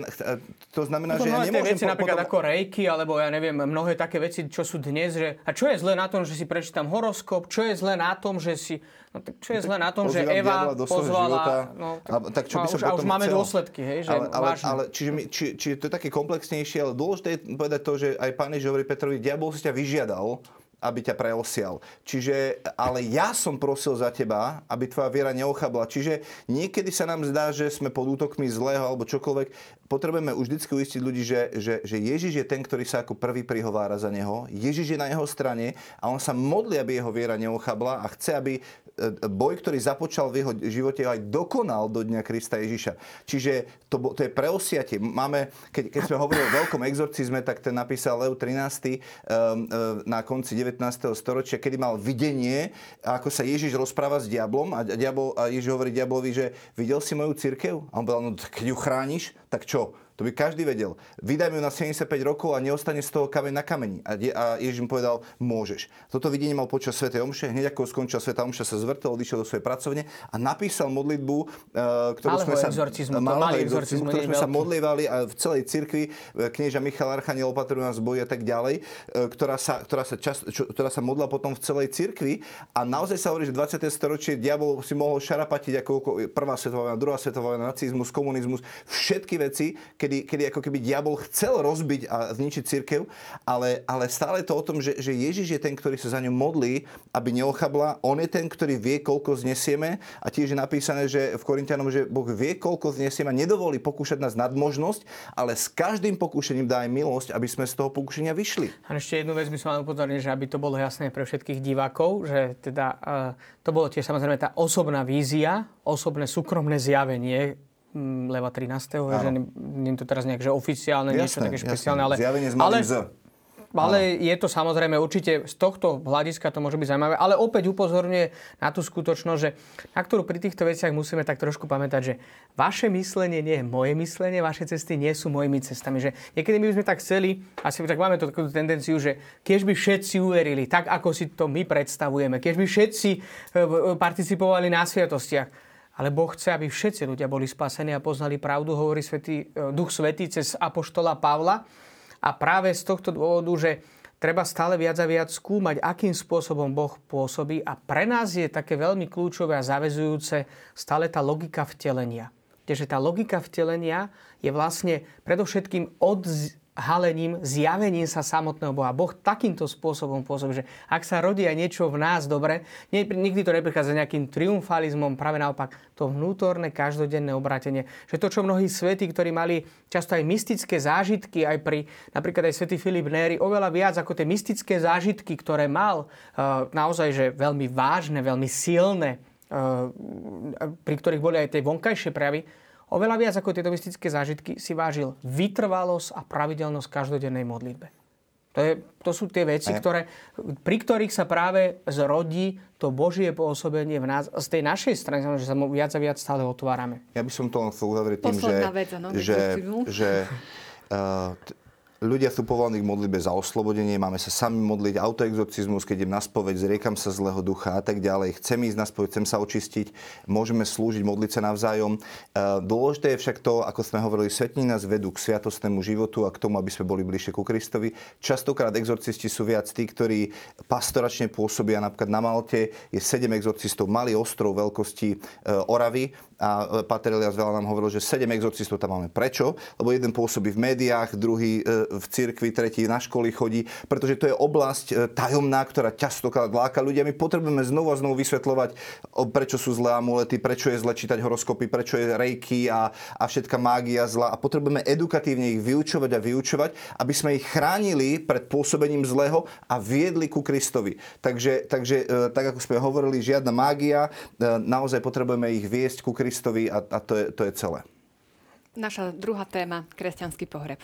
to znamená, že ja nemôžem... veci, napríklad potom... ako rejky, alebo ja neviem, mnohé také veci, čo sú dnes, že... A čo je zlé na tom, že si prečítam horoskop? Čo je zlé na tom, že si... No, tak čo je zlé na tom, že Eva pozvala... No, tak, a, tak čo by som už, a už máme chcel? dôsledky, hej, že ale, ale, ale čiže, my, či, či, to je také komplexnejšie, ale dôležité je povedať to, že aj pán Ježiš hovorí Petrovi, diabol si ťa vyžiadal, aby ťa preosial. Čiže, ale ja som prosil za teba, aby tvoja viera neochabla. Čiže niekedy sa nám zdá, že sme pod útokmi zlého alebo čokoľvek. Potrebujeme už vždy uistiť ľudí, že, že, že Ježiš je ten, ktorý sa ako prvý prihovára za neho. Ježiš je na jeho strane a on sa modlí, aby jeho viera neochabla a chce, aby E, boj, ktorý započal v jeho živote, aj dokonal do dňa Krista Ježiša. Čiže to, to je preosiatie. Máme, keď, keď sme hovorili o veľkom exorcizme, tak ten napísal Leo 13. Um, e, na konci 19. storočia, kedy mal videnie, ako sa Ježiš rozpráva s diablom a, diabol, a Ježiš hovorí diablovi, že videl si moju církev? A on povedal, no keď ju chrániš, tak čo? To by každý vedel. Vydaj ju na 75 rokov a neostane z toho kameň na kameni. A, a Ježiš mu povedal, môžeš. Toto videnie mal počas Sv. Omše. Hneď ako skončila Sv. Omša, sa zvrtol, odišiel do svojej pracovne a napísal modlitbu, uh, ktorú sme sa, exorcizmu, malého exorcizmu, ktorú sme sa modlievali a v celej cirkvi, e, knieža Michal Archaniel opatrujú nás boji a tak ďalej, uh, ktorá, sa, ktorá, sa čas, čo, ktorá sa modla potom v celej cirkvi. A naozaj sa hovorí, že 20. storočie diabol si mohol šarapatiť ako prvá svetová vojna, druhá svetová vojna, nacizmus, komunizmus, všetky veci, kedy, kedy ako keby diabol chcel rozbiť a zničiť cirkev, ale, ale stále to o tom, že, že Ježiš je ten, ktorý sa za ňu modlí, aby neochabla. On je ten, ktorý vie, koľko znesieme a tiež je napísané, že v Korintianom, že Boh vie, koľko znesieme a nedovolí pokúšať nás nadmožnosť, ale s každým pokúšením dá aj milosť, aby sme z toho pokúšenia vyšli. A ešte jednu vec by som mal upozorniť, že aby to bolo jasné pre všetkých divákov, že teda uh, to bolo tiež samozrejme tá osobná vízia, osobné súkromné zjavenie, Leva 13. Áno. Že nie je to teraz nejak že oficiálne, jasné, niečo také špeciálne, ale... Zjavenie s ale, z. Ale je to samozrejme určite z tohto hľadiska to môže byť zaujímavé, ale opäť upozorňuje na tú skutočnosť, že na ktorú pri týchto veciach musíme tak trošku pamätať, že vaše myslenie nie je moje myslenie, vaše cesty nie sú mojimi cestami. Že niekedy my by sme tak chceli, asi tak máme tú takú tendenciu, že keď by všetci uverili tak, ako si to my predstavujeme, keď by všetci e, participovali na sviatostiach, ale Boh chce, aby všetci ľudia boli spasení a poznali pravdu, hovorí Svetý, e, Duch Svetý cez Apoštola Pavla. A práve z tohto dôvodu, že treba stále viac a viac skúmať, akým spôsobom Boh pôsobí. A pre nás je také veľmi kľúčové a zavezujúce stále tá logika vtelenia. Keďže tá logika vtelenia je vlastne predovšetkým od halením, zjavením sa samotného Boha. Boh takýmto spôsobom pôsobí, že ak sa rodí aj niečo v nás dobre, nikdy to neprichádza nejakým triumfalizmom, práve naopak to vnútorné, každodenné obratenie. Že to, čo mnohí svety, ktorí mali často aj mystické zážitky, aj pri napríklad aj svätý Filip Néry, oveľa viac ako tie mystické zážitky, ktoré mal, eh, naozaj, že veľmi vážne, veľmi silné, eh, pri ktorých boli aj tie vonkajšie prejavy, Oveľa viac ako tieto mystické zážitky si vážil vytrvalosť a pravidelnosť každodennej modlitbe. To, je, to sú tie veci, ktoré, pri ktorých sa práve zrodí to Božie pôsobenie v nás. Z tej našej strany, že sa mu viac a viac stále otvárame. Ja by som to len chcel uzavrieť tým, že, vec, no, že, že uh, Ľudia sú povolaní k modlitbe za oslobodenie, máme sa sami modliť, autoexorcizmus, keď idem na spoveď, zriekam sa zlého ducha a tak ďalej. Chcem ísť na spoveď, chcem sa očistiť, môžeme slúžiť, modliť sa navzájom. E, dôležité je však to, ako sme hovorili, svetní nás vedú k sviatostnému životu a k tomu, aby sme boli bližšie ku Kristovi. Častokrát exorcisti sú viac tí, ktorí pastoračne pôsobia. Napríklad na Malte je sedem exorcistov, malý ostrov veľkosti e, Oravy a Pater Elias veľa nám hovoril, že 7 exorcistov tam máme. Prečo? Lebo jeden pôsobí v médiách, druhý e, v cirkvi, tretí na školy chodí, pretože to je oblasť e, tajomná, ktorá častokrát láka ľudia. My potrebujeme znovu a znovu vysvetľovať, prečo sú zlé amulety, prečo je zle čítať horoskopy, prečo je rejky a, a všetka mágia zla. A potrebujeme edukatívne ich vyučovať a vyučovať, aby sme ich chránili pred pôsobením zlého a viedli ku Kristovi. Takže, takže e, tak ako sme hovorili, žiadna mágia, naozaj potrebujeme ich viesť ku Kristovi a, a to, je, to je celé. Naša druhá téma, kresťanský pohreb.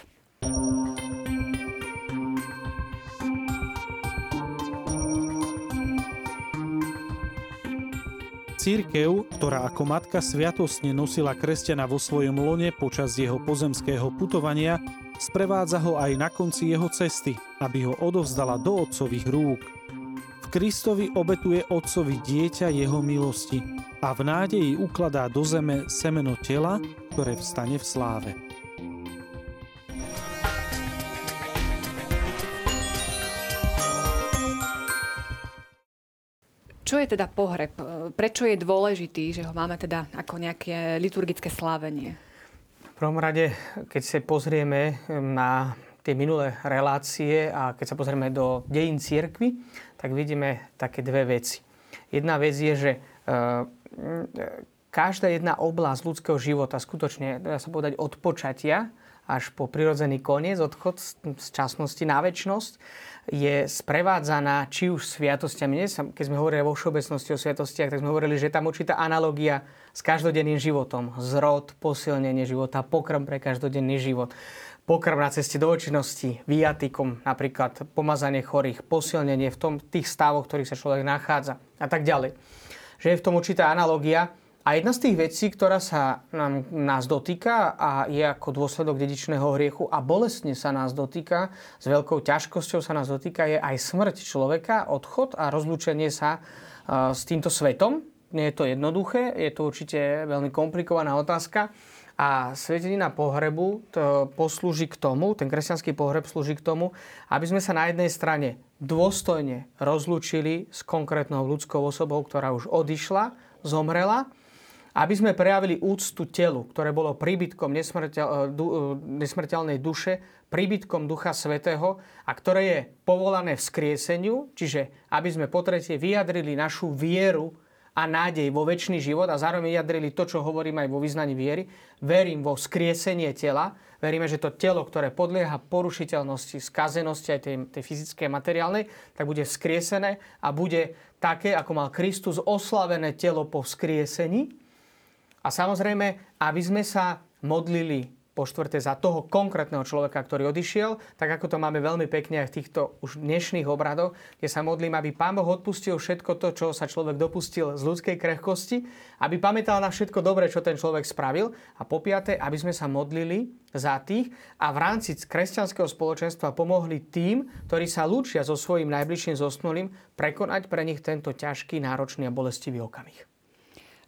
Církev, ktorá ako matka sviatostne nosila kresťana vo svojom lone počas jeho pozemského putovania, sprevádza ho aj na konci jeho cesty, aby ho odovzdala do otcových rúk. V Kristovi obetuje otcovi dieťa jeho milosti a v nádeji ukladá do zeme semeno tela, ktoré vstane v sláve. Čo je teda pohreb? Prečo je dôležitý, že ho máme teda ako nejaké liturgické slávenie? V prvom rade, keď sa pozrieme na tie minulé relácie a keď sa pozrieme do dejín církvy, tak vidíme také dve veci. Jedna vec je, že e, každá jedna oblasť ľudského života, skutočne, dá sa povedať, od počatia až po prirodzený koniec, odchod z časnosti na väčšnosť, je sprevádzaná či už sviatostiami. Keď sme hovorili vo všeobecnosti o sviatostiach, tak sme hovorili, že tam určitá analogia s každodenným životom. Zrod, posilnenie života, pokrm pre každodenný život. Pokrm na ceste do očinnosti, viatikom, napríklad pomazanie chorých, posilnenie v tom, tých stavoch, v ktorých sa človek nachádza a tak ďalej. Že je v tom určitá analogia a jedna z tých vecí, ktorá sa nám, nás dotýka a je ako dôsledok dedičného hriechu a bolestne sa nás dotýka, s veľkou ťažkosťou sa nás dotýka, je aj smrť človeka, odchod a rozlúčenie sa uh, s týmto svetom. Nie je to jednoduché, je to určite veľmi komplikovaná otázka. A svetenina pohrebu to poslúži k tomu, ten kresťanský pohreb slúži k tomu, aby sme sa na jednej strane dôstojne rozlúčili s konkrétnou ľudskou osobou, ktorá už odišla, zomrela, aby sme prejavili úctu telu, ktoré bolo príbytkom nesmrteľ, e, du, e, nesmrteľnej duše, príbytkom Ducha Svetého a ktoré je povolané vzkrieseniu, čiže aby sme po tretie vyjadrili našu vieru a nádej vo väčší život a zároveň vyjadrili to, čo hovorím aj vo vyznaní viery. Verím vo vzkriesenie tela, veríme, že to telo, ktoré podlieha porušiteľnosti, skazenosti aj tej, tej fyzickej a materiálnej, tak bude vzkriesené a bude také, ako mal Kristus oslavené telo po vzkriesení a samozrejme, aby sme sa modlili po štvrté za toho konkrétneho človeka, ktorý odišiel, tak ako to máme veľmi pekne aj v týchto už dnešných obradoch, kde sa modlím, aby Pán Boh odpustil všetko to, čo sa človek dopustil z ľudskej krehkosti, aby pamätal na všetko dobré, čo ten človek spravil a po piaté, aby sme sa modlili za tých a v rámci kresťanského spoločenstva pomohli tým, ktorí sa lúčia so svojím najbližším zosnulým, prekonať pre nich tento ťažký, náročný a bolestivý okamih.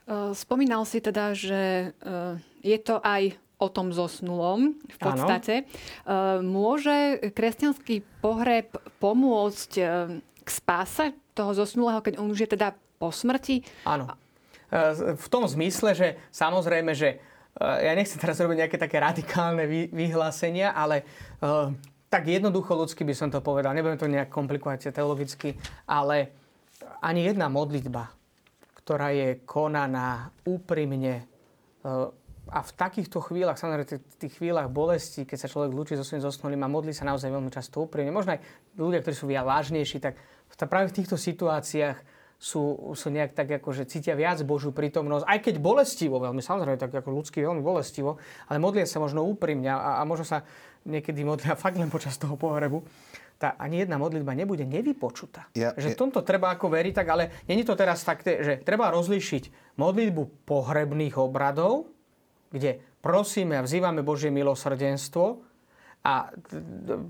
Eh, spomínal si teda, že eh, je to aj o tom zosnulom v podstate. Áno. Eh, môže kresťanský pohreb pomôcť k spáse toho zosnulého, keď on už je teda po smrti? Áno. V tom zmysle, že samozrejme, že ja nechcem teraz robiť nejaké také radikálne vyhlásenia, ale tak jednoducho ľudsky by som to povedal. Nebudem to nejak komplikovať teologicky, ale ani jedna modlitba ktorá je konaná úprimne e, a v takýchto chvíľach, samozrejme v tých chvíľach bolesti, keď sa človek lúči so svojím zosnulým a modlí sa naozaj veľmi často úprimne, možno aj ľudia, ktorí sú viac vážnejší, tak práve v týchto situáciách sú, sú nejak tak ako, že cítia viac Božiu prítomnosť, aj keď bolestivo veľmi, samozrejme tak ako ľudský veľmi bolestivo, ale modlia sa možno úprimne a, a možno sa niekedy modlia fakt len počas toho pohrebu tá ani jedna modlitba nebude nevypočutá. Ja, že ja... tomto treba ako veriť, tak ale není to teraz tak, že treba rozlíšiť modlitbu pohrebných obradov, kde prosíme a vzývame Božie milosrdenstvo a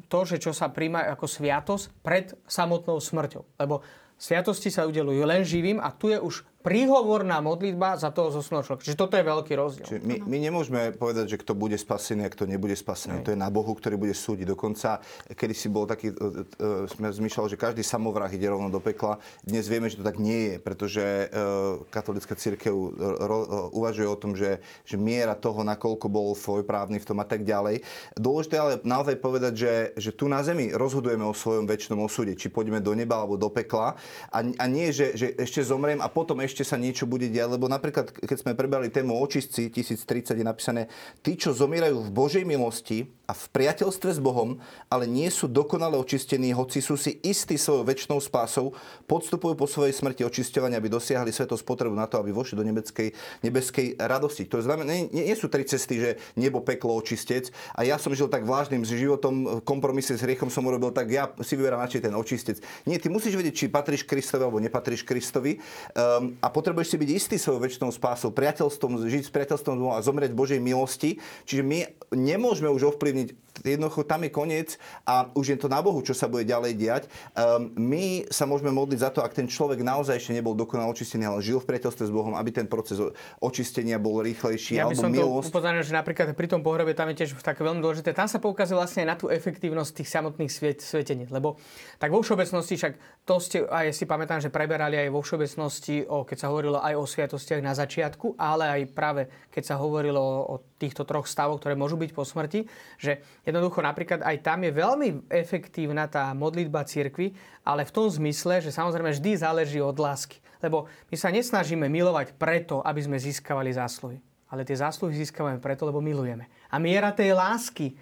to, že čo sa príjma ako sviatosť pred samotnou smrťou. Lebo sviatosti sa udelujú len živým a tu je už príhovorná modlitba za toho zosnulého človeka. Čiže toto je veľký rozdiel. Čiže my, my nemôžeme povedať, že kto bude spasený a kto nebude spasený. To je na Bohu, ktorý bude súdiť. Dokonca, kedy si bol taký, uh, sme zmýšľali, že každý samovrah ide rovno do pekla. Dnes vieme, že to tak nie je, pretože uh, katolická církev ro, uvažuje o tom, že, že miera toho, nakoľko bol svojprávny v tom a tak ďalej. Dôležité ale naozaj povedať, že, že tu na zemi rozhodujeme o svojom väčšnom osude, či pôjdeme do neba alebo do pekla. a, a nie, že, že ešte zomriem a potom ešte sa niečo bude diať. Lebo napríklad, keď sme prebrali tému očistci 1030 je napísané, tí, čo zomierajú v Božej milosti a v priateľstve s Bohom, ale nie sú dokonale očistení, hoci sú si istí svojou väčšnou spásou, podstupujú po svojej smrti očisťovania, aby dosiahli svetosť potrebu na to, aby vošli do nebeskej, nebeskej radosti. To znamená, nie, nie, sú tri cesty, že nebo, peklo, očistec. A ja som žil tak vážnym životom, kompromise s hriechom som urobil tak, ja si vyberám radšej ten očistec. Nie, ty musíš vedieť, či patríš Kristovi alebo nepatríš Kristovi um, a potrebuješ si byť istý svojou väčšnou spásou, priateľstvom, žiť s priateľstvom a zomrieť Božej milosti. Čiže my nemôžeme už ovplyvniť. Jednoducho tam je koniec a už je to na Bohu, čo sa bude ďalej diať. Um, my sa môžeme modliť za to, ak ten človek naozaj ešte nebol dokonale očistený, ale žil v priateľstve s Bohom, aby ten proces očistenia bol rýchlejší. Ja by som milosť. to upozornil, že napríklad pri tom pohrebe tam je tiež také veľmi dôležité. Tam sa poukazuje vlastne na tú efektívnosť tých samotných svet, svetení. Lebo tak vo všeobecnosti, však to ste, aj si pamätám, že preberali aj vo všeobecnosti, o, keď sa hovorilo aj o sviatostiach na začiatku, ale aj práve keď sa hovorilo o, o týchto troch stavoch, ktoré môžu byť po smrti, že Jednoducho napríklad aj tam je veľmi efektívna tá modlitba cirkvi, ale v tom zmysle, že samozrejme vždy záleží od lásky. Lebo my sa nesnažíme milovať preto, aby sme získavali zásluhy. Ale tie zásluhy získavame preto, lebo milujeme. A miera tej lásky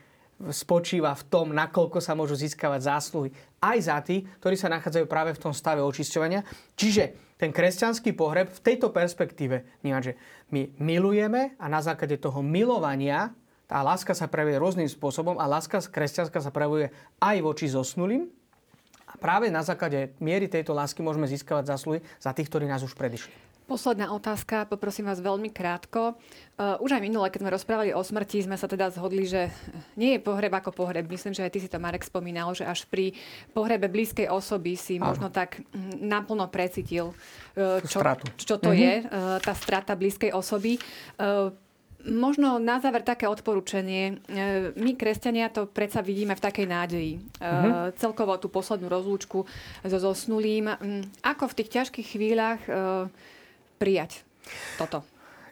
spočíva v tom, nakoľko sa môžu získavať zásluhy aj za tí, ktorí sa nachádzajú práve v tom stave očisťovania. Čiže ten kresťanský pohreb v tejto perspektíve, že my milujeme a na základe toho milovania tá láska sa prejavuje rôznym spôsobom a láska kresťanská sa prejavuje aj voči zosnulým. A práve na základe miery tejto lásky môžeme získavať zásluhy za tých, ktorí nás už predišli. Posledná otázka, poprosím vás veľmi krátko. Uh, už aj minule, keď sme rozprávali o smrti, sme sa teda zhodli, že nie je pohreb ako pohreb. Myslím, že aj ty si to, Marek, spomínal, že až pri pohrebe blízkej osoby si Áno. možno tak mm, naplno precítil, uh, čo, čo to mm-hmm. je, uh, tá strata blízkej osoby. Možno na záver také odporúčanie. E, my, kresťania, to predsa vidíme v takej nádeji. Uh-huh. Celkovo tú poslednú rozlúčku so zosnulým. Ako v tých ťažkých chvíľach e, prijať toto?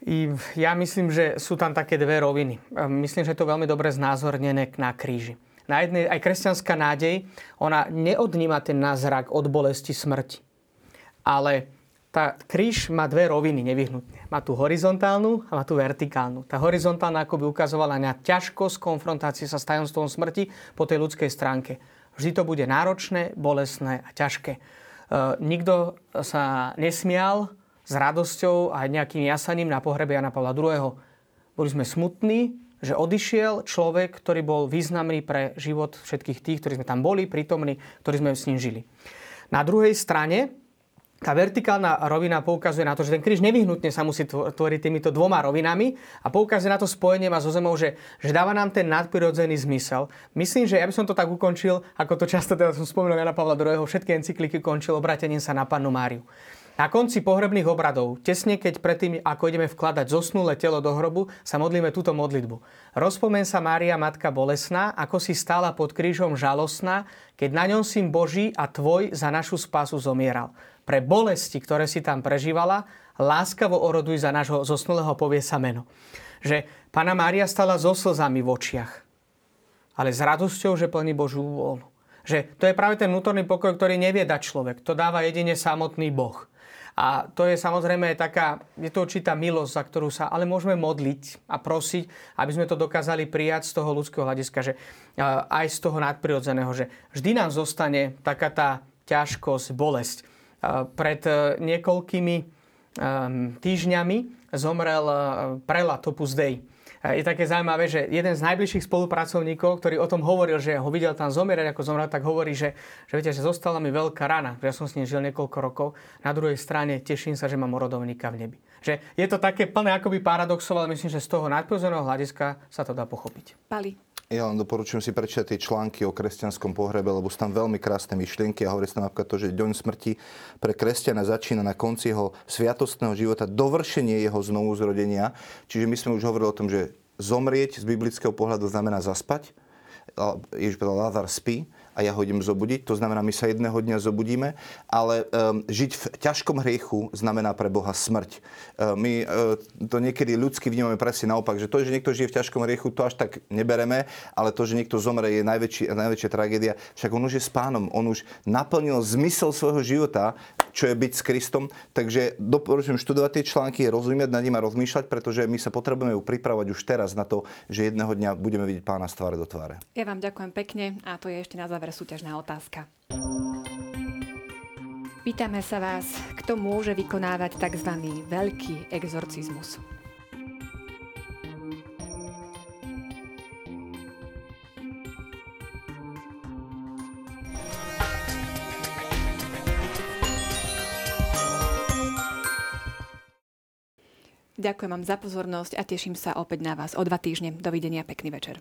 I ja myslím, že sú tam také dve roviny. Myslím, že je to veľmi dobre znázornené na kríži. Na jednej, aj kresťanská nádej, ona neodníma ten názrak od bolesti smrti. Ale tá kríž má dve roviny nevyhnutne. Má tú horizontálnu a má tú vertikálnu. Tá horizontálna ako by ukazovala na ťažkosť konfrontácie sa s tajomstvom smrti po tej ľudskej stránke. Vždy to bude náročné, bolestné a ťažké. E, nikto sa nesmial s radosťou a nejakým jasaním na pohrebe Jana Pavla II. Boli sme smutní, že odišiel človek, ktorý bol významný pre život všetkých tých, ktorí sme tam boli, prítomní, ktorí sme s ním žili. Na druhej strane tá vertikálna rovina poukazuje na to, že ten kríž nevyhnutne sa musí tvoriť týmito dvoma rovinami a poukazuje na to spojenie ma so zemou, že, že dáva nám ten nadprirodzený zmysel. Myslím, že ja by som to tak ukončil, ako to často teda som spomínal Jana Pavla II, všetky encykliky končil obratením sa na pannu Máriu. Na konci pohrebných obradov, tesne keď predtým, ako ideme vkladať zosnulé telo do hrobu, sa modlíme túto modlitbu. Rozpomen sa Mária, Matka Bolesná, ako si stála pod krížom žalostná, keď na ňom syn Boží a tvoj za našu spásu zomieral pre bolesti, ktoré si tam prežívala, láskavo oroduj za nášho zosnulého povie sa meno. Že Pana Mária stala so slzami v očiach, ale s radosťou, že plní Božú vôľu. Že to je práve ten vnútorný pokoj, ktorý nevie dať človek. To dáva jedine samotný Boh. A to je samozrejme taká, je to určitá milosť, za ktorú sa ale môžeme modliť a prosiť, aby sme to dokázali prijať z toho ľudského hľadiska, že aj z toho nadprirodzeného, že vždy nám zostane taká tá ťažkosť, bolesť pred e, niekoľkými týždňami zomrel e, prela Topus Dei. Je také zaujímavé, že jeden z najbližších spolupracovníkov, ktorý o tom hovoril, že ho videl tam zomierať, ako zomrel, tak hovorí, že, že viete, že zostala mi veľká rana, že ja som s ním žil niekoľko rokov. Na druhej strane teším sa, že mám rodovníka v nebi. Že je to také plné akoby paradoxov, ale myslím, že z toho nadprirodzeného hľadiska sa to dá pochopiť. Pali. Ja len doporučujem si prečítať tie články o kresťanskom pohrebe, lebo sú tam veľmi krásne myšlienky a hovorí sa napríklad to, že deň smrti pre kresťana začína na konci jeho sviatostného života, dovršenie jeho znovuzrodenia. Čiže my sme už hovorili o tom, že zomrieť z biblického pohľadu znamená zaspať. Ježiš povedal, Lázar spí. A ja ho idem zobudiť. To znamená, my sa jedného dňa zobudíme, ale um, žiť v ťažkom hriechu znamená pre Boha smrť. Uh, my uh, to niekedy ľudsky vnímame presne naopak, že to, že niekto žije v ťažkom hriechu, to až tak nebereme, ale to, že niekto zomre, je najväčší, najväčšia tragédia. Však on už je s pánom, on už naplnil zmysel svojho života, čo je byť s Kristom. Takže doporučujem študovať tie články, rozumieť nad nimi a rozmýšľať, pretože my sa potrebujeme pripravovať už teraz na to, že jedného dňa budeme vidieť pána z tváre do tváre. Ja vám ďakujem pekne a to je ešte na záver súťažná otázka. Pýtame sa vás, kto môže vykonávať tzv. veľký exorcizmus. Ďakujem vám za pozornosť a teším sa opäť na vás o dva týždne. Dovidenia, pekný večer.